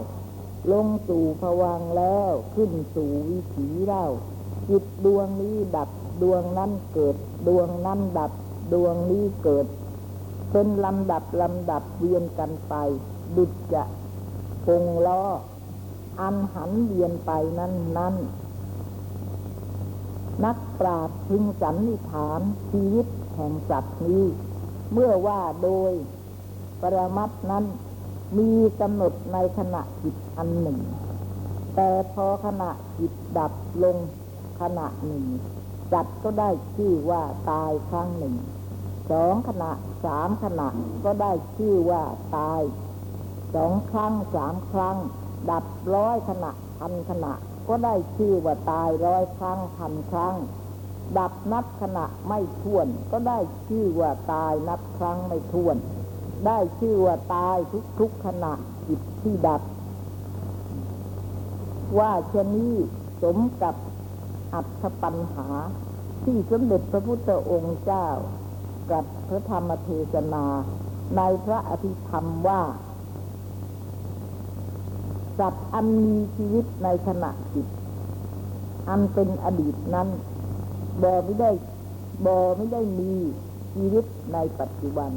ลงสู่ผวังแล้วขึ้นสู่วิถีเล่า จิตดวงนี้ดับดวงนั้นเกิด ดวงนั้นดับ ดวงนี้เกิด เป็นลำดับลำดับเวียนกันไป ดุจจะพงล้อ อันหันเวียนไปนั้นนั้นนักปราชญ์พึงสันนิษฐานชีวิตแห่งสัตว์นี้ เมื่อว่าโดย ปรมัตถ์นั้น มีกำหนดในขณะจิตอันหนึ่ง แต่พอขณะจิตดับลงขณะหนึ่ง จัดก็ได้ชื่อว่าตายครั้งหนึ่ง สองขณะสามขณะก็ได้ชื่อว่าตายสองครั้งสามครั้ง ดับร้อยขณะพันขณะ ก็ได้ชื่อว่าตายร้อยครั้งพันครั้ง ดับนับขณะไม่ท้วน ก็ได้ชื่อว่าตายนับครั้งไม่ท้วน ได้ชื่อว่าตายทุกๆขณะจิตที่ดับ ว่าชะนี้สมกับอัตถปัญหา ที่สมเด็จพระพุทธองค์เจ้ากับพระธรรมเทศนา ในพระอภิธรรมว่าสัตว์อันมีชีวิตในขณะจิต อันเป็นอดีตนั้นบอไม่ได้บอไม่ได้มีชีวิตในปัจจุบัน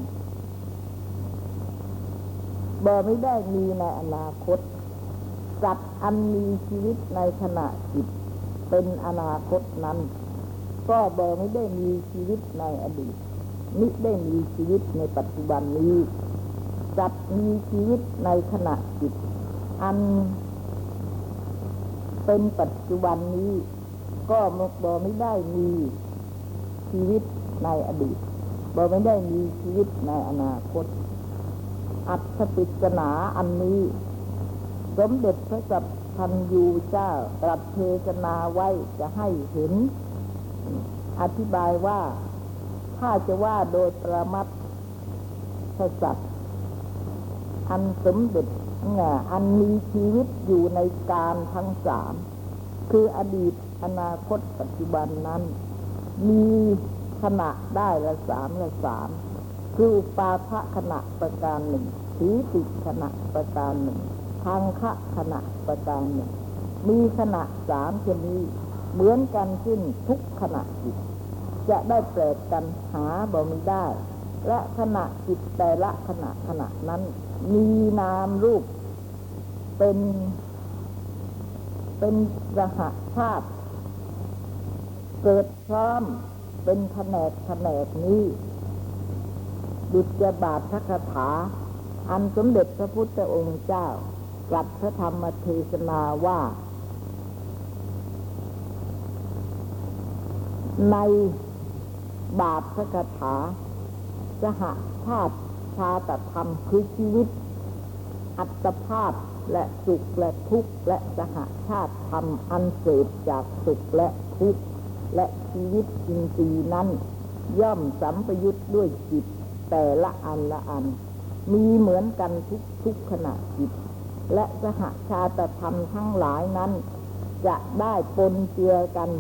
บอไม่ได้มีในอนาคตสัตว์อันมีชีวิตในขณะจิตเป็นอนาคตนั้น ก็บอไม่ได้มีชีวิตในอดีตมิได้มีชีวิตในปัจจุบันนี้สัตว์มีชีวิตในขณะจิต อัน เป็นปัจจุบันนี้ ก็บอไม่ได้มีชีวิตในอดีตบอไม่ได้มีชีวิตในอนาคต อัตถปริศนาอันนี้ สมเด็จพระสัพพันยูเจ้าตรัสเทศนาไว้จะให้เห็น อธิบายว่าถ้าจะว่าโดยประมัดพระสัตอันสมเด็จอันมีชีวิตอยู่ในการทั้งสาม คืออดีตอนาคตปัจจุบันนั้น มีขณะได้ละสามละสาม คืออุปาทะขณะประการหนึ่งถีติขณะประการหนึ่งทางคะขณะประการหนึ่ง มีขณะสามชนี้เหมือนกันขึ้นทุกขณะจิต จะได้แปลกกันหาบ่มีได้ และขณะจิตแต่ละขณะขณะนั้น มีนามรูป เป็น เป็นรหัสชาติเกิดพร้อมเป็นแผนกแผนกนี้ ดุจบาทพระคาถา อันสมเด็จพระพุทธองค์เจ้าตรัสพระธรรมเทศนาว่า ในบาทพระคาถา สหชาติชาตธรรมคือชีวิต อัตภาพและสุขและทุกข์และสหชาติธรรมอันเสพจากสุขและทุกข์และชีวิตจริงๆนั้น ย่อมสัมปยุทธ์ด้วยจิต แต่ละอันละอัน มีเหมือนกันทุกทุกขณะจิต และสหชาตธรรมทั้งหลายนั้น จะได้ปนเจือกัน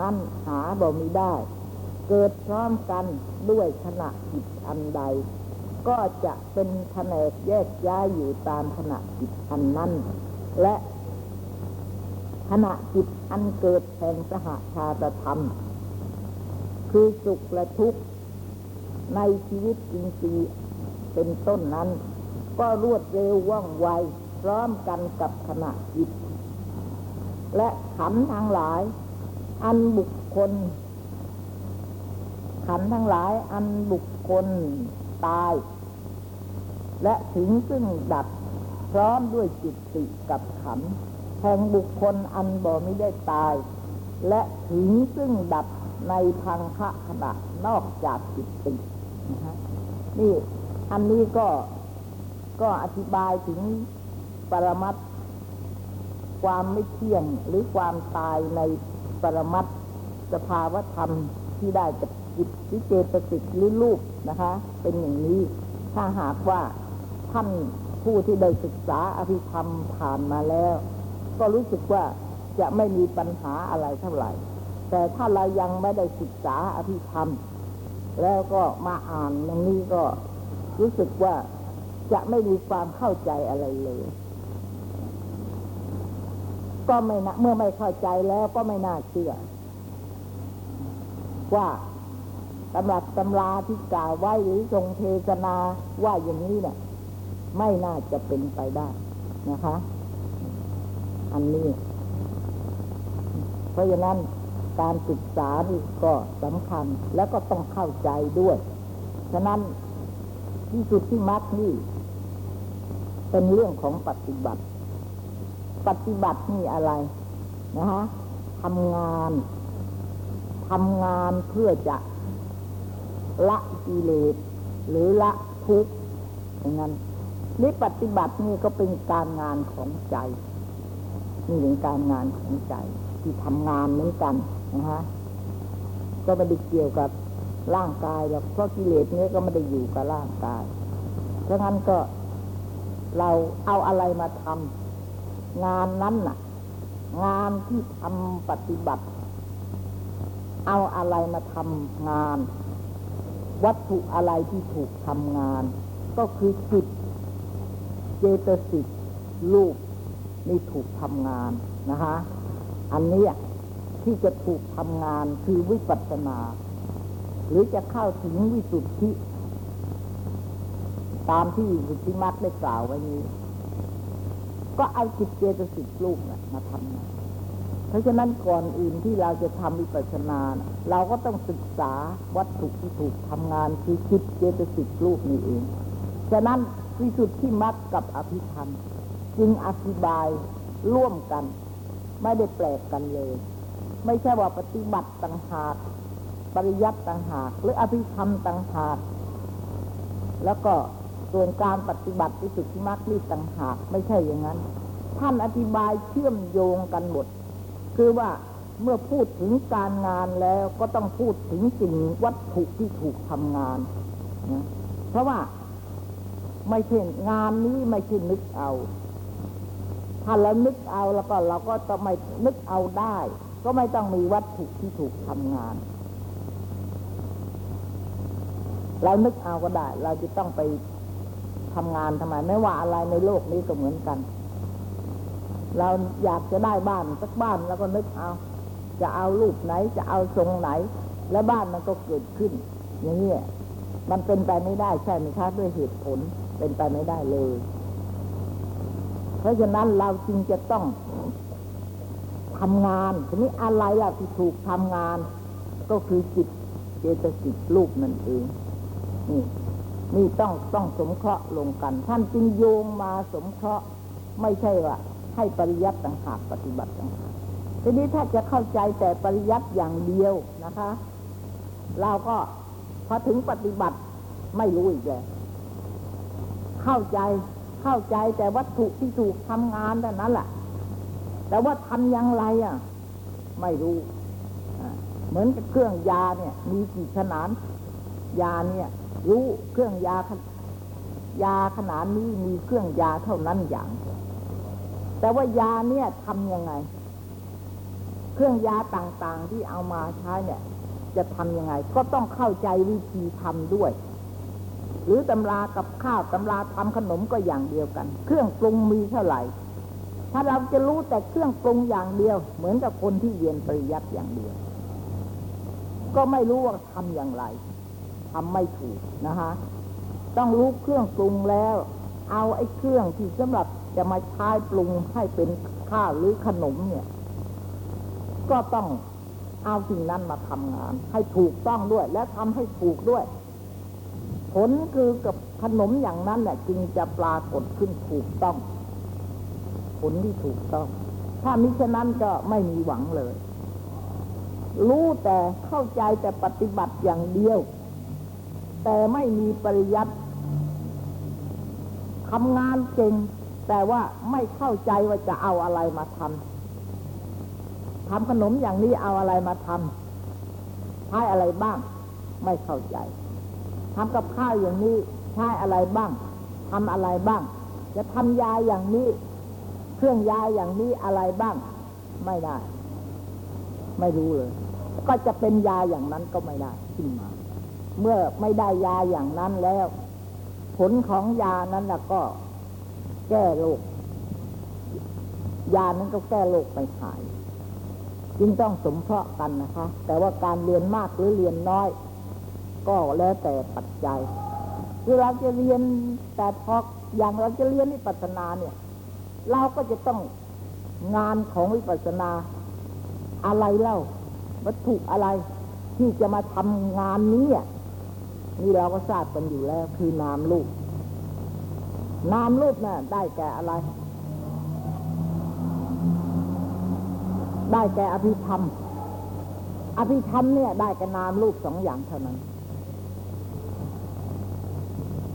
นั้นหาบ่มีได้ เกิดพร้อมกันด้วยขณะจิตอันใด ก็จะเป็นแผนกแยกย้ายอยู่ตามขณะจิตอันนั้น และขณะจิตอันเกิดแห่งสหชาตธรรม คือสุขและทุกข์ ในชีวิตจริงๆเป็นต้นนั้น ก็รวดเร็วว่องไวพร้อมกันกับขณะจิต และขันธ์ทั้งหลาย อันบุคคล ขันธ์ทั้งหลายอันบุคคลตาย และถึงซึ่งดับพร้อมด้วยจิตติกับขันธ์แห่งบุคคลอันบ่ไม่ได้ตาย และถึงซึ่งดับในพังคะขณะนอกจากจิตติ นะฮะนี่อันนี้ก็ก็อธิบายถึงปรมัตความไม่เที่ยงหรือความตายในปรมัตสภาวธรรมที่ได้กับจิตวิเจตสิกหรือรูปนะคะ เป็นอย่างนี้ถ้าหากว่าท่านผู้ที่ได้ศึกษาอภิธรรมผ่านมาแล้ว ก็รู้สึกว่าจะไม่มีปัญหาอะไรเท่าไหร่ แต่ถ้าเรายังไม่ได้ศึกษาอภิธรรม แล้วก็มาอ่านอย่างนี้ก็รู้สึกว่าจะไม่มีความเข้าใจอะไรเลย ก็ไม่นะเมื่อไม่เข้าใจแล้วก็ไม่น่าเชื่อ ว่าตำรับตำราที่กล่าวไว้หรือทรงเทศนาว่าอย่างนี้เนี่ย ไม่น่าจะเป็นไปได้นะคะ อันนี้ เพราะฉะนั้น การศึกษานี่ก็สำคัญแล้วก็ต้องเข้าใจด้วย ฉะนั้นที่สุดที่มักนี่ เป็นเรื่องของปฏิบัติ ปฏิบัตินี่อะไรนะฮะทำงานทำงานเพื่อจะละกิเลสหรือละทุกข์อย่างนั้นนี่ปฏิบัตินี่ก็เป็นการงานของใจ นี่เป็นการงานของใจ ที่ทำงานเหมือนกัน นะฮะก็ไม่ได้เกี่ยวกับร่างกายหรอกเพราะกิเลสเนี้ก็ไม่ได้อยู่กับร่างกายเพราะงั้นก็เราเอาอะไรมาทำงานนั้นน่ะ งานที่ทำปฏิบัติ เอาอะไรมาทำงาน วัตถุอะไรที่ถูกทำงาน ก็คือจิตเจตสิกรูปนี่ถูกทำงานนะฮะอันนี้ ที่จะถูกทำงานคือวิปัสสนา หรือจะเข้าถึงวิสุทธิ ตามที่สุทธิมัตได้กล่าวไว้นี้ ก็เอาจิตเจตสิกรูปนะมาทำงานเพราะฉะนั้นก่อนอื่นที่เราจะทำวิปัสสนานะเราก็ต้องศึกษาวัตถุที่ถูกทำงานคือจิตเจตสิกรูปนี่เอง ฉะนั้นวิสุทธิมัตกับอภิธรรม จึงอธิบายร่วมกัน ไม่ได้แปลกกันเลย ไม่ใช่ว่าปฏิบัติต่างหาก ปริยัติต่างหาก หรืออภิธรรมต่างหาก แล้วก็ส่วนการปฏิบัติที่สุดที่มรรคนี่ต่างหาก ไม่ใช่อย่างนั้น ท่านอธิบายเชื่อมโยงกันหมด คือว่าเมื่อพูดถึงการงานแล้วก็ต้องพูดถึงสิ่งวัตถุที่ถูกทำงานนะเพราะว่าไม่ใช่งานนี้ไม่ใช่นึกเอา ถ้าเรานึกเอาแล้วก็เราก็ต้องไม่นึกเอาได้ ก็ไม่ต้องมีวัตถุที่ถูกทำงาน เรานึกเอาก็ได้ เราจะต้องไปทำงานทำไม ไม่ว่าอะไรในโลกนี้ก็เหมือนกัน เราอยากจะได้บ้านสักบ้านแล้วก็นึกเอา จะเอารูปไหน จะเอาทรงไหน แล้วบ้านมันก็เกิดขึ้น อย่างนี้มันเป็นไปไม่ได้ใช่ไหมคะด้วยเหตุผลเป็นไปไม่ได้เลย เพราะฉะนั้นเราจึงจะต้อง ทำงานทีนี้อะไรล่ะที่ถูกทำงาน ก็คือจิตเจตสิกรูปนั่นเองนี่นี่ต้องต้องสงเคราะห์ลงกัน ท่านจึงโยงมาสงเคราะห์ไม่ใช่ว่าให้ปริยัติต่างหากปฏิบัติต่างหากทีนี้ถ้าจะเข้าใจแต่ปริยัติอย่างเดียวนะคะ เราก็พอถึงปฏิบัติไม่รู้อีกแล้วเข้าใจเข้าใจแต่วัตถุที่ถูกทำงานแต่นั้นแหละ แต่ว่าทำอย่างไรอะ ไม่รู้เหมือนกับเครื่องยาเนี่ย มีกี่ขนาดยาเนี่ย รู้เครื่องยายาขนาดนี้มีเครื่องยาเท่านั้นอย่าง แต่ว่ายาเนี่ยทำยังไง เครื่องยาต่างๆที่เอามาใช้เนี่ย จะทำยังไง ก็ต้องเข้าใจวิธีทำด้วย หรือตำรากับข้าวตำราทำขนมก็อย่างเดียวกัน เครื่องปรุงมีเท่าไหร่ ถ้าเราจะรู้แต่เครื่องปรุงอย่างเดียว เหมือนกับคนที่เรียนปริยัติอย่างเดียว ก็ไม่รู้ว่าทำอย่างไรทำไม่ถูกนะคะ ต้องรู้เครื่องปรุงแล้ว เอาไอ้เครื่องที่สำหรับจะมาใช้ปรุงให้เป็นข้าวหรือขนมเนี่ย ก็ต้องเอาสิ่งนั้นมาทำงาน ให้ถูกต้องด้วย และทำให้ถูกด้วย ผลคือกับขนมอย่างนั้นแหละจึงจะปรากฏขึ้นถูกต้อง ลที่ถูกต้อง ถ้ามิฉะนั้นก็ไม่มีหวังเลย รู้แต่เข้าใจแต่ปฏิบัติอย่างเดียว แต่ไม่มีปริยัติทำงานเก่งแต่ว่าไม่เข้าใจว่าจะเอาอะไรมาทำทำขนมอย่างนี้เอาอะไรมาทำใช้อะไรบ้าง ไม่เข้าใจทำกับข้าวอย่างนี้ใช้อะไรบ้างทำอะไรบ้าง จะทำยาอย่างนี้ เครื่องยาอย่างนี้อะไรบ้าง ไม่ได้ ไม่รู้เลย ก็จะเป็นยาอย่างนั้นก็ไม่ได้ขึ้นมา เมื่อไม่ได้ยาอย่างนั้นแล้ว ผลของยานั้นน่ะก็ แก้โรคยานั้นก็แก้โรคไม่หายจึงต้องสมเพาะกันนะคะ แต่ว่าการเรียนมากหรือเรียนน้อย ก็แล้วแต่ปัจจัยคือเราจะเรียนแต่พออย่างเราจะเรียนวิปัสสนาเนี่ย เราก็จะต้องงานของวิปัสสนาอะไรเล่า วัตถุอะไรที่จะมาทำงานนี้อะนี่เราก็ทราบกันอยู่แล้ว คือนามรูปนามรูปน่ะได้แก่อะไร ได้แก่อภิธรรม อภิธรรมเนี่ย ได้แก่นามรูปสองอย่างเท่านั้น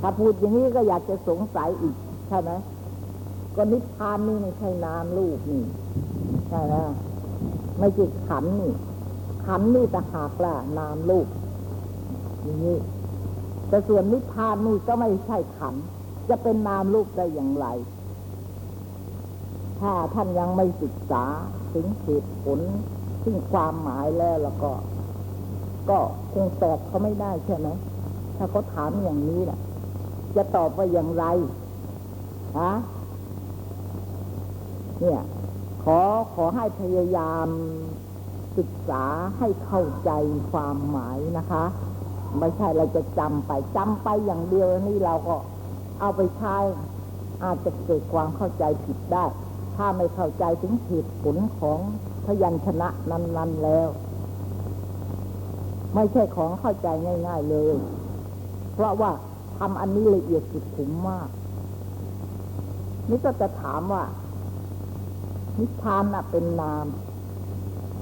ถ้าพูดอย่างนี้ก็อยากจะสงสัยอีกใช่ไหม ก็นิพพานนี่ไม่ใช่นามรูปนี่ใช่แล้วไม่ใช่ขันนี่ ขันนี่แต่หากล่ะนามรูปอย่างนี้แต่ส่วนนิพพานนี่ก็ไม่ใช่ขัน จะเป็นนามรูปได้อย่างไร ถ้าท่านยังไม่ศึกษาถึงเหตุผลถึงความหมายแล้วแล้วก็ ก็คงตอบเขาไม่ได้ใช่ไหมถ้าเขาถามอย่างนี้แหละจะตอบว่าอย่างไรฮะ เนี่ย ขอขอให้พยายามศึกษาให้เข้าใจความหมายนะคะ ไม่ใช่เราจะจำไปจำไปอย่างเดียวนี่เราก็เอาไปใช้อาจจะเกิดความเข้าใจผิดได้ ถ้าไม่เข้าใจถึงเหตุผลของพยัญชนะนั้น ๆแล้ว ไม่ใช่ของเข้าใจง่าย ๆเลย เพราะว่าทำอันนี้ละเอียดสุดขุมมาก นี่ก็จะถามว่า นิพพานน่ะเป็นนาม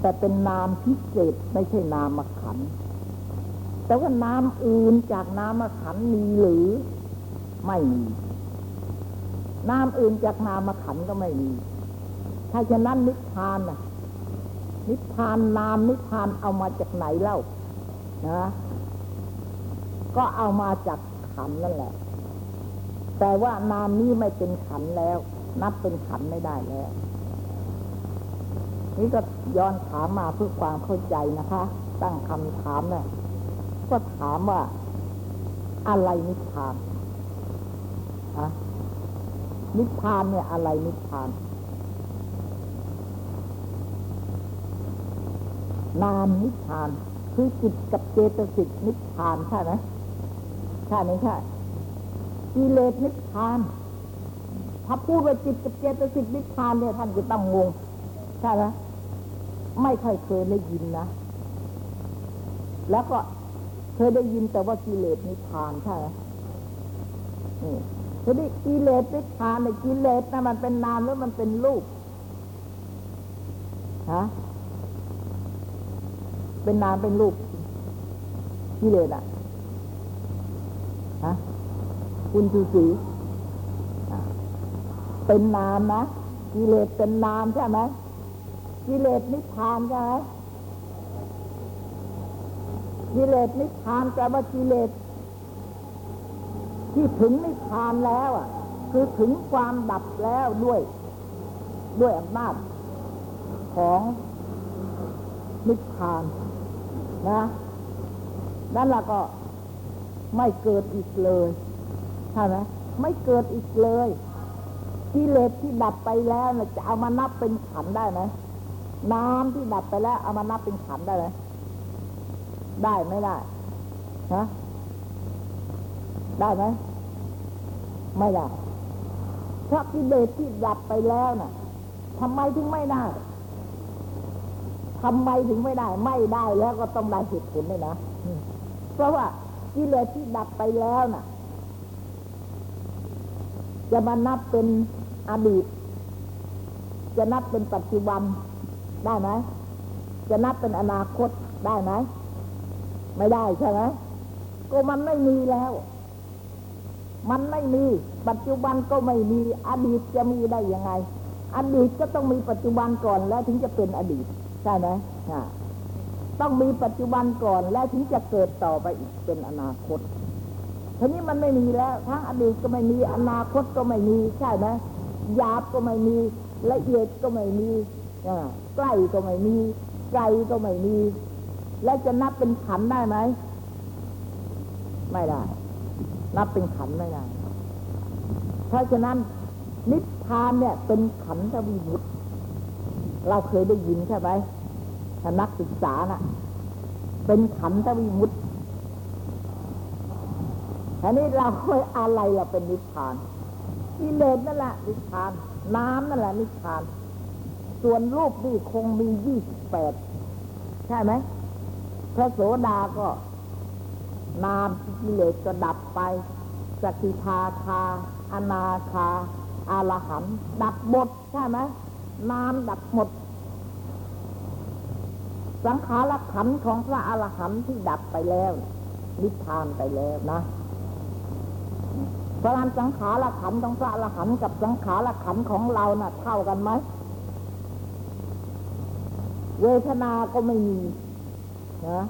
แต่เป็นนามพิเศษไม่ใช่นามขัน แต่ว่านามอื่นจากนามขันมีหรือไม่มีนามอื่นจากนามขันก็ไม่มี ถ้าฉะนั้นนิพพานน่ะนิพพานนามนิพพานเอามาจากไหนเล่านะก็เอามาจากขันนั่นแหละ แต่ว่านามนี้ไม่เป็นขันแล้ว นับเป็นขันไม่ได้แล้ว นี่ก็ย้อนถามมาเพื่อความเข้าใจนะคะ ตั้งคำถามเนี่ยก็ถามว่าอะไรนิพพานอะนิพพานเนี่ยอะไรนิพพาน นามนิพพาน คือจิตกับเจตสิกนิพพานใช่ไหมใช่ไหมใช่กิเลสนิพพาน ถ้าพูดว่าจิตกับเจตสิกนิพพานเนี่ยท่านจะต้องงงใช่ไหม ไม่ค่อยเคยได้ยินนะ แล้วก็เคยได้ยินแต่ว่ากิเลสนิพพานใช่ไหมนี่ทีนี้กิเลสนิพพานในกิเลสนะมันเป็นนามหรือมันเป็นรูปฮะเป็นนามเป็นรูปกิเลสอะฮะคุณชูศรีเป็นนามนะกิเลสเป็นนามใช่ไหม กิเลสนิพพานใช่ไหมกิเลสนิพพานแปลว่ากิเลสที่ถึงนิพพานแล้วอะ คือถึงความดับแล้วด้วย ด้วยอำนาจของนิพพานนะนั่นละก็ไม่เกิดอีกเลยใช่ไหมไม่เกิดอีกเลยกิเลสที่ดับไปแล้วนะจะเอามานับเป็นขันได้ไหม น้ำที่ดับไปแล้วเอามานับเป็นขันได้ไหมได้ไม่ได้ฮะได้ไหมไม่ได้เพราะกิเลสที่ดับไปแล้วน่ะทำไมถึงไม่ได้ทำไมถึงไม่ได้ ไม่ได้แล้วก็ต้องได้เหตุผลเลยนะเพราะว่ากิเลสที่ดับไปแล้วน่ะ จะมานับเป็นอดีต จะนับเป็นปัจจุบัน ได้ไหมจะนับเป็นอนาคตได้ไหมไม่ได้ใช่ไหมก็มันไม่มีแล้ว มันไม่มี ปัจจุบันก็ไม่มี อดีตจะมีได้ยังไง อดีตก็ต้องมีปัจจุบันก่อนแล้วถึงจะเป็นอดีตใช่ไหมต้องมีปัจจุบันก่อนแล้วถึงจะเกิดต่อไปอีกเป็นอนาคตทีนี้มันไม่มีแล้ว ทั้งอดีตก็ไม่มี อนาคตก็ไม่มี ใช่ไหมหยาบก็ไม่มี ละเอียดก็ไม่มี ใกล้ก็ไม่มีไกลก็ไม่มี แล้วจะนับเป็นขันได้ไหม ไม่ได้ นับเป็นขันไม่ได้ เพราะฉะนั้นนิพพานเนี่ย เป็นขันธวิมุตติเราเคยได้ยินใช่ไหมถ้านักศึกษาน่ะ เป็นขันธวิมุตติอันนี้เราเคยอะไรเราเป็นนิพพานกิเลสนั่นแหละนิพพาน น้ำนั่นแหละนิพพาน ส่วนรูปนี่คงมียี่สิบแปดใช่ไหม พระโสดาก็ นามกิเลสก็ดับไป สกิทาคา อนาคา อารหัน ดับหมดใช่ไหมนามดับหมด สังขารขันธ์ของพระอรหันต์ที่ดับไปแล้ว นิพพานไปแล้วนะเพราะนั้นสังขารขันธ์ของพระอรหันต์กับสังขารขันธ์ของเราน่ะ เท่ากันไหม เวทนาก็ไม่มีนะ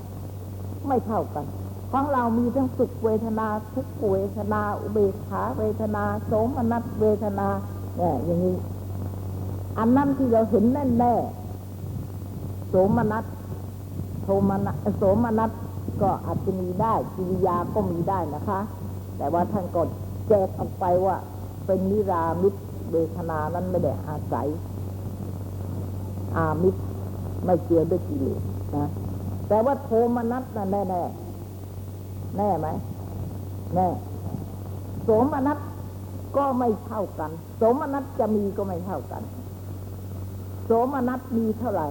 ไม่เท่ากันของเรามีทั้งสุขเวทนาทุกขเวทนา อุเบกขาเวทนาโสมนัสเวทนาเนี่ยอย่างนี้อันนั้นที่เราเห็นแน่แน่โสมนัสโทมนัสโสมนัสก็อาจจะมีได้กิริยาก็มีได้นะคะ แต่ว่าท่านก็แจกออกไปว่า เป็นนิรามิตเวทนานั้นไม่ได้อาศัยอามิตร ไม่เกี่ยวด้วยกิเลสนะ แต่ว่าโทมนัสนั่นแน่แน่แน่ไหมแน่โสมนัสก็ไม่เท่ากันโสมนัสจะมีก็ไม่เท่ากันโสมนัสมีเท่าไหร่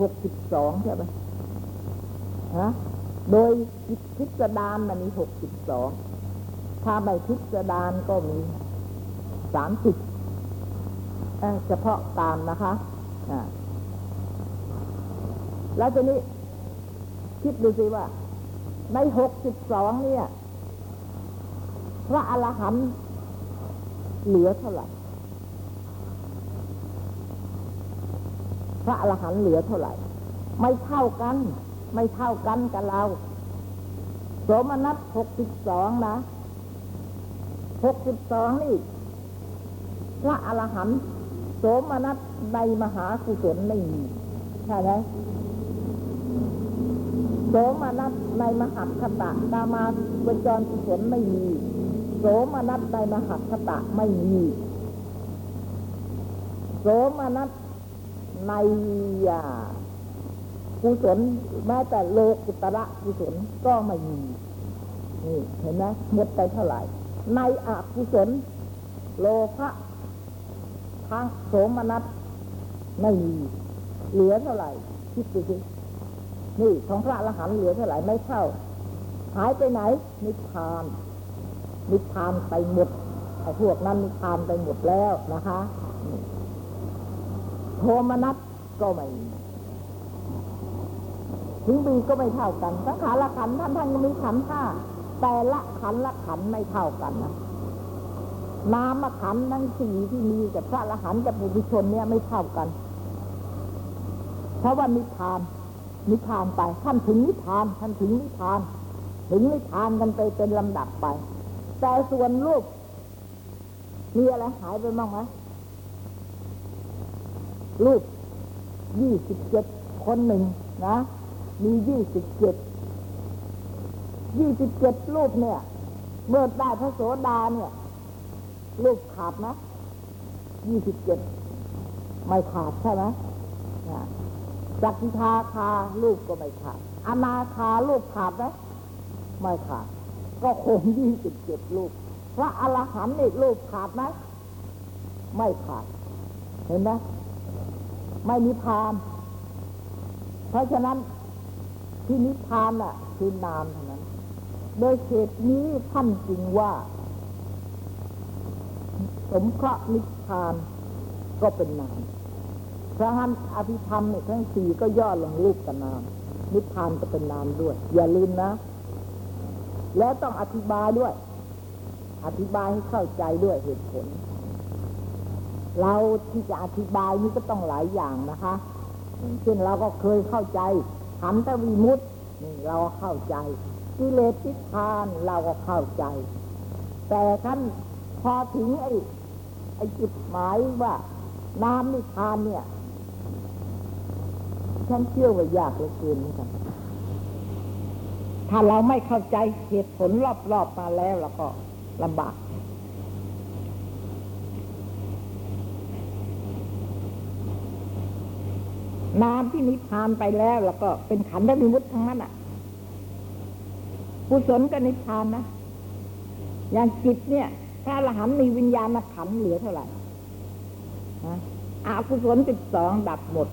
หกสิบสองใช่ไหมฮะโดยพิสดารมันมีหกสิบสองถ้าไม่พิสดารก็มีสามสิบเฉพาะการนะคะอ่า แล้วทีนี้คิดดูสิว่า ในหกสิบสองเนี่ย พระอรหันต์เหลือเท่าไหร่ พระอรหันต์เหลือเท่าไหร่ ไม่เท่ากัน ไม่เท่ากันกับเราโสมนัสหกสิบสองนะหกสิบสองนี่ พระอรหันต์โสมนัสในมหากุศลไม่มีใช่ไหม โสมนัสในมหัตถตะกามาบจรกุศลไม่มีโสมนัสในมหัตถตะไม่มีโสมนัสในกุศลแม้แต่โลกุตระกุศลก็ไม่มีนี่เห็นไหมหมดไปเท่าไหร่ ในอกุศลโลภะทางโสมนัสไม่มีเหลือเท่าไหร่คิดดูสิ นี่ของพระอรหันต์เหลือเท่าไหร่ไม่เท่า หายไปไหน นิพพาน นิพพานไปหมดไอ้พวกนั้นนิพพานไปหมดแล้วนะคะโทมนัสก็ไม่ถึงมีก็ไม่เท่ากันสังขารขันท่านท่านก็มีขันธ์ห้าแต่ละขันละขันไม่เท่ากันนะนามขันทั้งสี่ที่มีกับพระอรหันต์กับบุตุชนเนี่ยไม่เท่ากัน เพราะว่านิพพาน นิพพานไปท่านถึงนิพพานท่านถึงนิพพาน ถึงนิพพานกันไปเป็นลำดับไป แต่ส่วนรูปมีอะไรหายไปบ้างไหมรูปยี่สิบเจ็ดคนหนึ่งนะ มียี่สิบเจ็ดยี่สิบเจ็ดรูปเนี่ย เมื่อได้พระโสดาเนี่ย รูปขาดนะยี่สิบเจ็ดไม่ขาดใช่ไหมนะ สักกิทาคารูปก็ไม่ขาดอนาคารูปขาดไหมไม่ขาด ก็คงยี่สิบเจ็ดรูปพระอรหันต์นี่รูปขาดไหมไม่ขาด เห็นไหมไม่นิพาน เพราะฉะนั้นที่นิพานน่ะ คือนามเท่านั้น โดยเหตุนี้ท่านจึงว่า สมเคราะห์นิพานก็เป็นนาม พระหันอภิธรรมเนี่ยทั้งสี่ก็ย่อลงรูปกับนาม นิพพานก็เป็นนามด้วย อย่าลืมนะ แล้วต้องอธิบายด้วย อธิบายให้เข้าใจด้วยเหตุผล เราที่จะอธิบายนี่ก็ต้องหลายอย่างนะคะเช่นเราก็เคยเข้าใจขันธวิมุตตินี่เราก็เข้าใจกิเลสทิพานเราก็เข้าใจ แต่ท่านพอถึงไอ้ไอ้จุดหมายว่าน้ำนิพพานเนี่ย ฉันเชื่อว่ายากเหลือเกินเหมือนกันถ้าเราไม่เข้าใจเหตุผลรอบๆมาแล้วเราก็ลำบากน้ำที่นิพพานไปแล้วแล้วก็เป็นขันธวิมุตทั้งนั้นอะกุศลกับนิพพานนะ อย่างจิตเนี่ย ถ้าอรหันมีวิญญาณขันเหลือเท่าไหร่อากุศลสิบสองดับหมด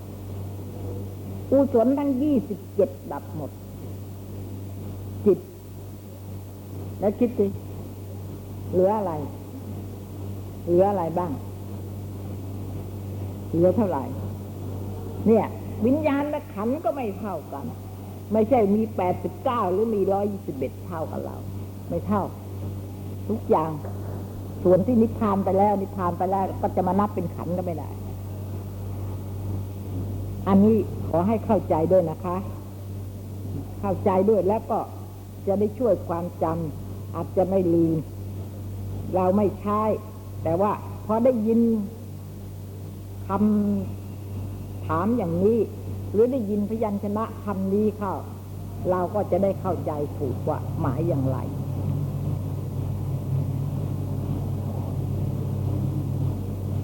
กุศลทั้งยี่สิบเจ็ดดับหมด จิต แล้วคิดสิเหลืออะไร เหลืออะไรบ้าง เหลือเท่าไหร่ เนี่ย วิญญาณและขันก็ไม่เท่ากัน ไม่ใช่มีแปดสิบเก้าหรือมีร้อยยี่สิบเอ็ดเท่ากับเรา ไม่เท่า ทุกอย่าง ส่วนที่นิพพานไปแล้ว นิพพานไปแล้วก็จะมานับเป็นขันก็ไม่ได้ อันนี้ขอให้เข้าใจด้วยนะคะ เข้าใจด้วยแล้วก็จะได้ช่วยความจำอาจจะไม่ลืม เราไม่ใช้แต่ว่าพอได้ยินคำถามอย่างนี้ หรือได้ยินพยัญชนะคำนี้เข้า เราก็จะได้เข้าใจถูกว่าหมายอย่างไร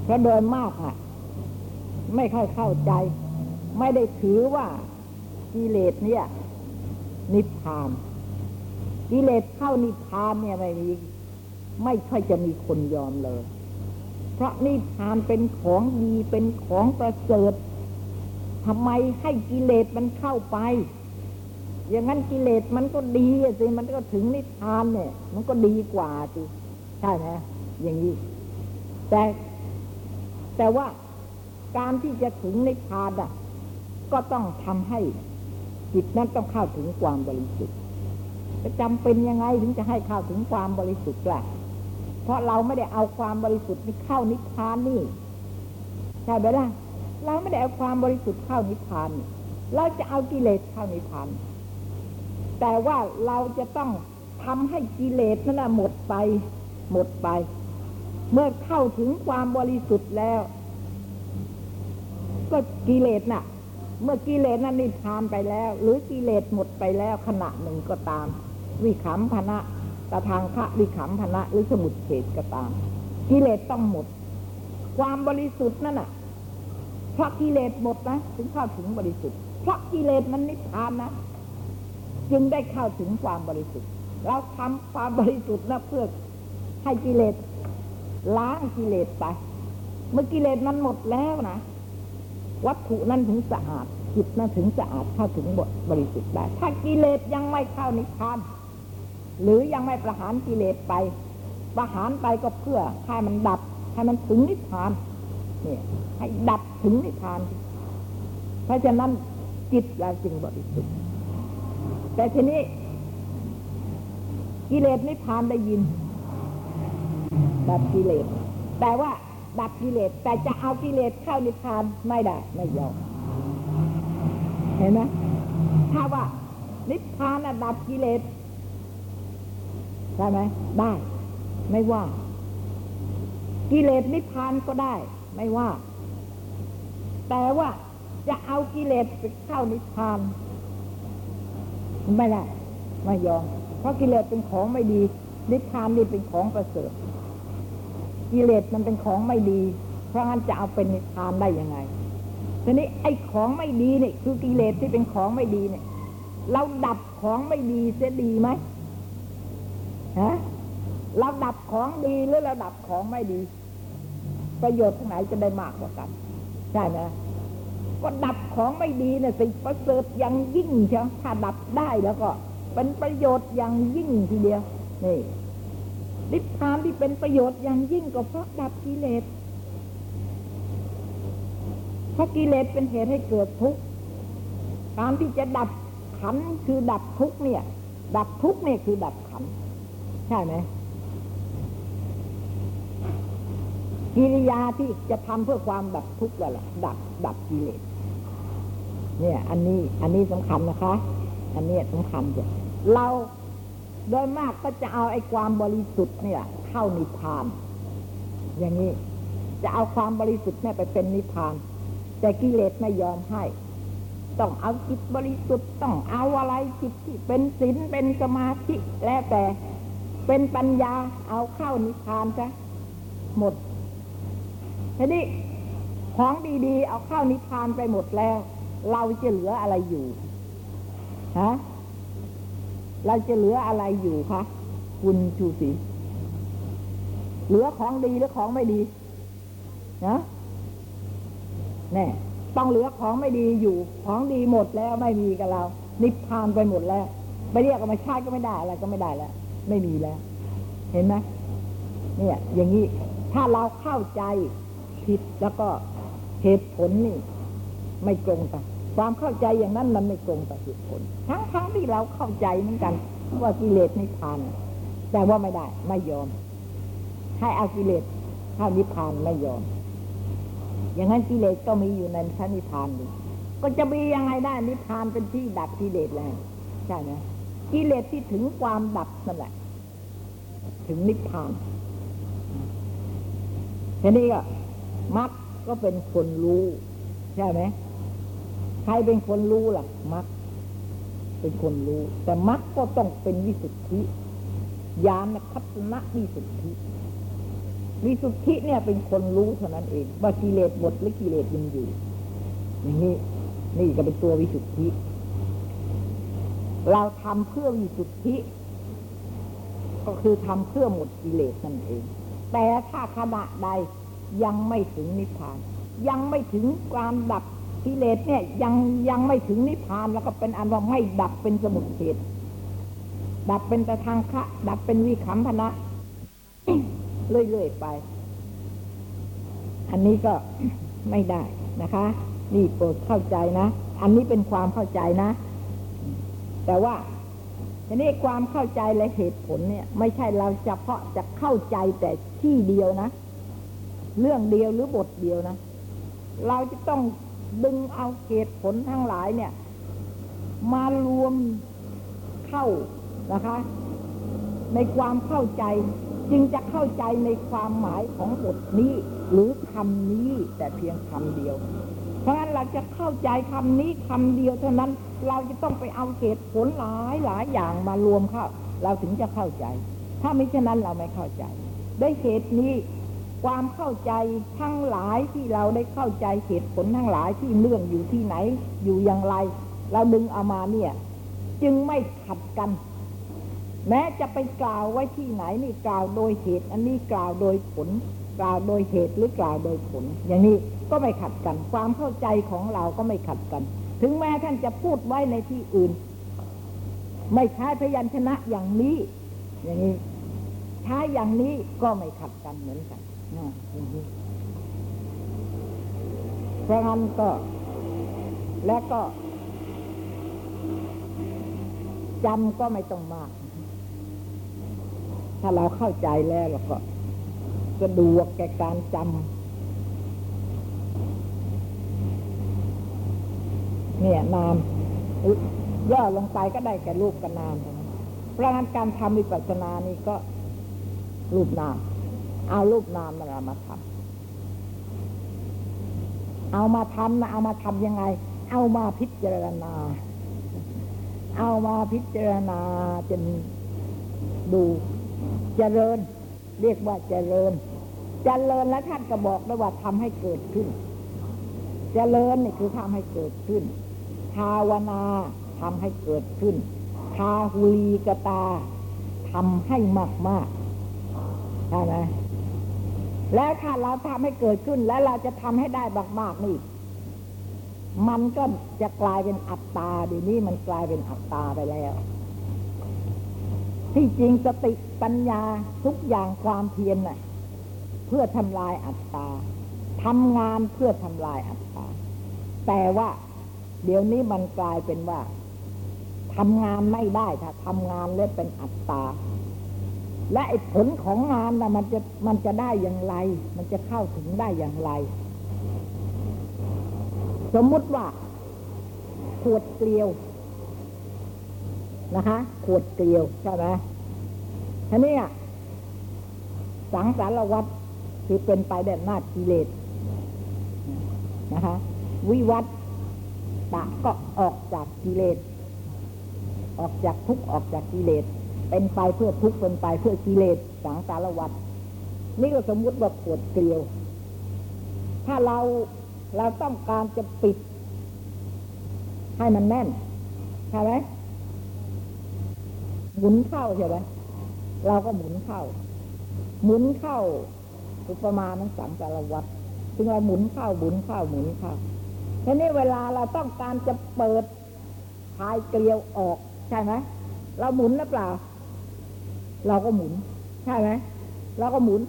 เพราะโดยมากอะ ไม่ค่อยเข้าใจ ไม่ได้ถือว่ากิเลสเนี่ย นิพพาน กิเลสเข้านิพพานเนี่ยไม่มีไม่ค่อยจะมีคนยอมเลย เพราะนิพพานเป็นของดีเป็นของประเสริฐทำไมให้กิเลสมันเข้าไป อย่างนั้นกิเลสมันก็ดีสิมันก็ถึงนิพพานเนี่ย มันก็ดีกว่าสิใช่ไหมอย่างนี้แต่แต่ว่าการที่จะถึงนิพพานอะ ก็ต้องทำให้จิตนั้นต้องเข้าถึงความบริสุทธิ์จะจำเป็นยังไงถึงจะให้เข้าถึงความบริสุทธิ์ล่ะ เพราะเราไม่ได้เอาความบริสุทธิ์นี้เข้านิพพานนี่ใช่ไหมล่ะ เราไม่ได้เอาความบริสุทธิ์เข้านิพพาน เราจะเอากิเลสเข้านิพพาน แต่ว่าเราจะต้องทำให้กิเลสนั้นนะหมดไป หมดไป เมื่อเข้าถึงความบริสุทธิ์แล้ว ก็กิเลสน่ะ เมื่อกิเลสนั้นนิพพานไปแล้ว หรือกิเลสหมดไปแล้วขณะหนึ่งก็ตาม วิขำพนะตะทางพระวิขำพนะหรือสมุดเฉดก็ตาม กิเลสต้องหมด ความบริสุทธิ์นั่นน่ะเพราะกิเลสหมดนะถึงเข้าถึงบริสุทธิ์เพราะกิเลสมันนิพพานนะจึงได้เข้าถึงความบริสุทธิ์เราทำความบริสุทธิ์นะเพื่อให้กิเลสล้างกิเลสไป เมื่อกิเลสมันหมดแล้วนะ วัตถุนั้นถึงสะอาดจิตนั้นถึงสะอาดเข้าถึงบทบริสุทธิ์ได้ถ้ากิเลสยังไม่เข้านิพพาน หรือยังไม่ประหารกิเลสไป ประหารไปก็เพื่อให้มันดับให้มันถึงนิพพานเนี่ยให้ดับถึงนิพพาน เพราะฉะนั้นจิตเราจึงบริสุทธิ์แต่ทีนี้ กิเลสนิพพานได้ยินดับกิเลสแต่ว่า ดับกิเลสแต่จะเอากิเลสเข้านิพพานไม่ได้ไม่ยอมเห็นไหมถ้าว่านิพพานน่ะดับกิเลสได้ไหมได้ ไม่ว่า กิเลสนิพพานก็ได้ ไม่ว่า แต่ว่าจะเอากิเลสไปเข้านิพพาน ไม่ได้ไม่ยอมเพราะกิเลสเป็นของไม่ดี นิพพานนี่เป็นของประเสริฐ กิเลสมันเป็นของไม่ดี เพราะงั้นจะเอาเป็นนิพพานได้ยังไงทีนี้ไอ้ของไม่ดีเนี่ยคือกิเลสที่เป็นของไม่ดีเนี่ย เราดับของไม่ดีเสียดีไหมฮะเราดับของดีหรือเราดับของไม่ดี ประโยชน์ที่ไหนจะได้มากกว่ากัน ใช่ไหมก็ดับของไม่ดีเนี่ยสิประเสริฐอย่างยิ่งเชียวถ้าดับได้แล้วก็ เป็นประโยชน์อย่างยิ่งทีเดียวนี่ นิพพานที่เป็นประโยชน์อย่างยิ่งก็เพราะดับกิเลส เพราะกิเลสเป็นเหตุให้เกิดทุกข์ การที่จะดับขันคือดับทุกข์เนี่ย ดับทุกข์เนี่ยคือดับขัน ใช่ไหมกิริยาที่จะทำเพื่อความดับทุกข์แล้วล่ะดับดับกิเลส เนี่ย อันนี้ อันนี้สำคัญนะคะ อันนี้สำคัญจ้ะเรา โดยมากก็จะเอาไอ้ความบริสุทธิ์เนี่ย เข้านิพพาน อย่างนี้ จะเอาความบริสุทธิ์เนี่ยไปเป็นนิพพาน แต่กิเลสไม่ยอมให้ ต้องเอาจิตบริสุทธิ์ต้องเอาอะไรจิตที่เป็นศีลเป็นสมาธิแล้วแต่เป็นปัญญาเอาเข้านิพพานซะหมดทีนี้ของดีๆ เอาเข้านิพพานไปหมดแล้ว เราจะเหลืออะไรอยู่ฮะ เราจะเหลืออะไรอยู่คะคุณชูศรีเหลือของดีหรือของไม่ดีนะแน่ต้องเหลือของไม่ดีอยู่ ของดีหมดแล้วไม่มีกับเรา นิพพานไปหมดแล้วไปเรียกกันมาชาติก็ไม่ได้อะไรก็ไม่ได้แล้ว ไม่มีแล้ว เห็นไหมเนี่ย อย่างนี้ถ้าเราเข้าใจผิดแล้วก็เหตุผลนี่ ไม่ตรงกัน ความเข้าใจอย่างนั้นมันไม่ตรงกับเหตุผลทั้งทั้งที่เราเข้าใจเหมือนกัน ว่ากิเลสนิพพาน แต่ว่าไม่ได้ ไม่ยอม ให้เอากิเลสเข้านิพพานไม่ยอม อย่างนั้นกิเลสก็มีอยู่ในชั้นนิพพานอยู่ก็จะมียังไงได้นิพพานเป็นที่ดับกิเลสแล้วใช่ไหมกิเลสที่ถึงความดับนั่นแหละ ถึงนิพพานทีนี้ก็มรรคก็เป็นคนรู้ ใช่ไหม ใครเป็นคนรู้ล่ะมรรคเป็นคนรู้ แต่มรรคก็ต้องเป็นวิสุทธิญาณทัศนะวิสุทธิวิสุทธิเนี่ยเป็นคนรู้เท่านั้นเอง ว่ากิเลสหมดหรือกิเลสยังอยู่อย่างนี้นี่ก็เป็นตัววิสุทธิ เราทำเพื่อวิสุทธิ ก็คือทำเพื่อหมดกิเลสนั่นเอง แต่ถ้าขณะใดยังไม่ถึงนิพพาน ยังไม่ถึงความดับ กิเลสเนี่ยยังยังไม่ถึงนิพพานแล้วก็เป็นอันว่าไม่ดับเป็นสมุทเฉดดับเป็นตะทางคะ ดับเป็นวิคัมพนะเรื่อยๆไป อันนี้ก็ไม่ได้นะคะ นี่โปรดเข้าใจนะ อันนี้เป็นความเข้าใจนะ แต่ว่าทีนี้ความเข้าใจและเหตุผลเนี่ย ไม่ใช่เราเฉพาะจะเข้าใจแต่ที่เดียวนะ เรื่องเดียวหรือบทเดียวนะ เราจะต้อง ดึงเอาเหตุผลทั้งหลายเนี่ย มารวมเข้านะคะ ในความเข้าใจจึงจะเข้าใจในความหมายของบทนี้ หรือคำนี้แต่เพียงคำเดียว เพราะฉะนั้นเราจะเข้าใจคำนี้คำเดียวเท่านั้นเราจะต้องไปเอาเหตุผลหลายหลายอย่างมารวมเข้า เราถึงจะเข้าใจ ถ้าไม่เช่นนั้นเราไม่เข้าใจด้วยเหตุนี้ ความเข้าใจทั้งหลายที่เราได้เข้าใจเหตุผลทั้งหลายที่เรื่องอยู่ที่ไหน อยู่อย่างไร เราดึงเอามาเนี่ย จึงไม่ขัดกัน แม้จะไปกล่าวไว้ที่ไหนนี่กล่าวโดยเหตุ อันนี้กล่าวโดยผล กล่าวโดยเหตุหรือกล่าวโดยผล อย่างนี้ก็ไม่ขัดกัน ความเข้าใจของเราก็ไม่ขัดกัน ถึงแม้ท่านจะพูดไว้ในที่อื่น ไม่ใช้พยัญชนะอย่างนี้ อย่างนี้ใช้อย่างนี้ก็ไม่ขัดกันเหมือนกัน เพราะงั้นก็ และก็จำก็ไม่ต้องมาก ถ้าเราเข้าใจแล้วเราก็สะดวกแก่การจำเนี่ยนามย่อลงไปก็ได้แก่รูปกับนามเพราะงั้นการทำวิปัสสนานี่ก็รูปนาม เอารูปนามมามาทำเอามาทำนะเอามาทำยังไง เอามาพิจารณา เอามาพิจารณาจนดูเจริญ เรียกว่าเจริญ เจริญแล้วท่านก็บอกได้ว่าทำให้เกิดขึ้น เจริญนี่คือทำให้เกิดขึ้น ภาวนาทำให้เกิดขึ้นทาหุลีกตาทำให้มากมากใช่ไหม แล้วถ้าเราทำให้เกิดขึ้นแล้วเราจะทำให้ได้มากๆนี่ มันก็จะกลายเป็นอัตตาดีนี้มันกลายเป็นอัตตาไปแล้ว ที่จริงสติปัญญาทุกอย่างความเพียรน่ะ เพื่อทำลายอัตตาทำงานเพื่อทำลายอัตตา แต่ว่า เดี๋ยวนี้มันกลายเป็นว่าทำงานไม่ได้ถ้าทำงานแล้วเป็นอัตตา และไอ้ผลของงานนะมันจะมันจะได้อย่างไร มันจะเข้าถึงได้อย่างไร สมมุติว่า ขวดเกลียวนะคะขวดเกลียวใช่ไหมทีนี้สังสารวัตรคือเป็นไปแด่หน้ากิเลสนะคะ วิวัตตะก็ออกจากกิเลส ออกจากทุกออกจากกิเลส เป็นไปเพื่อทุกข์เป็นไปเพื่อกิเลสสังสารวัตรนี่ก็สมมุติว่าขวดเกลียว ถ้าเราเราต้องการจะปิด ให้มันแน่นใช่ไหมหมุนเข้าใช่ไหมเราก็หมุนเข้า หมุนเข้าอุปมานั้นสังสารวัตรถึงเราหมุนเข้าหมุนเข้าหมุนเข้าทีนี้เวลาเราต้องการจะเปิดพายเกลียวออกใช่ไหมเราหมุนหรือเปล่า เราก็หมุน ใช่ไหมเราก็หมุน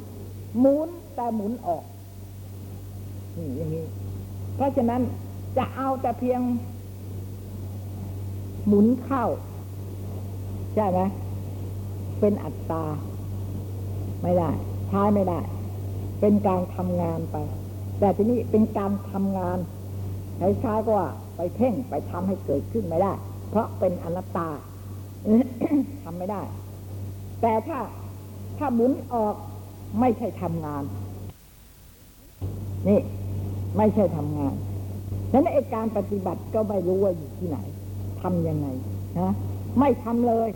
หมุนแต่หมุนออกนี่อย่างนี้ เพราะฉะนั้นจะเอาแต่เพียง หมุนเข้า ใช่ไหมเป็นอัตตา ไม่ได้ใช้ไม่ได้ เป็นการทำงานไป แต่ทีนี้เป็นการทำงานใช้ใช้ก็ว่าไปเพ่งไปทำให้เกิดขึ้นไม่ได้ เพราะเป็นอนัตตาทำไม่ได้ แต่ถ้าถ้าหมุนออกไม่ใช่ทำงาน นี่ ไม่ใช่ทำงานฉะนั้นไอการปฏิบัติก็ไม่รู้ว่าอยู่ที่ไหนทำยังไงนะไม่ทำเลย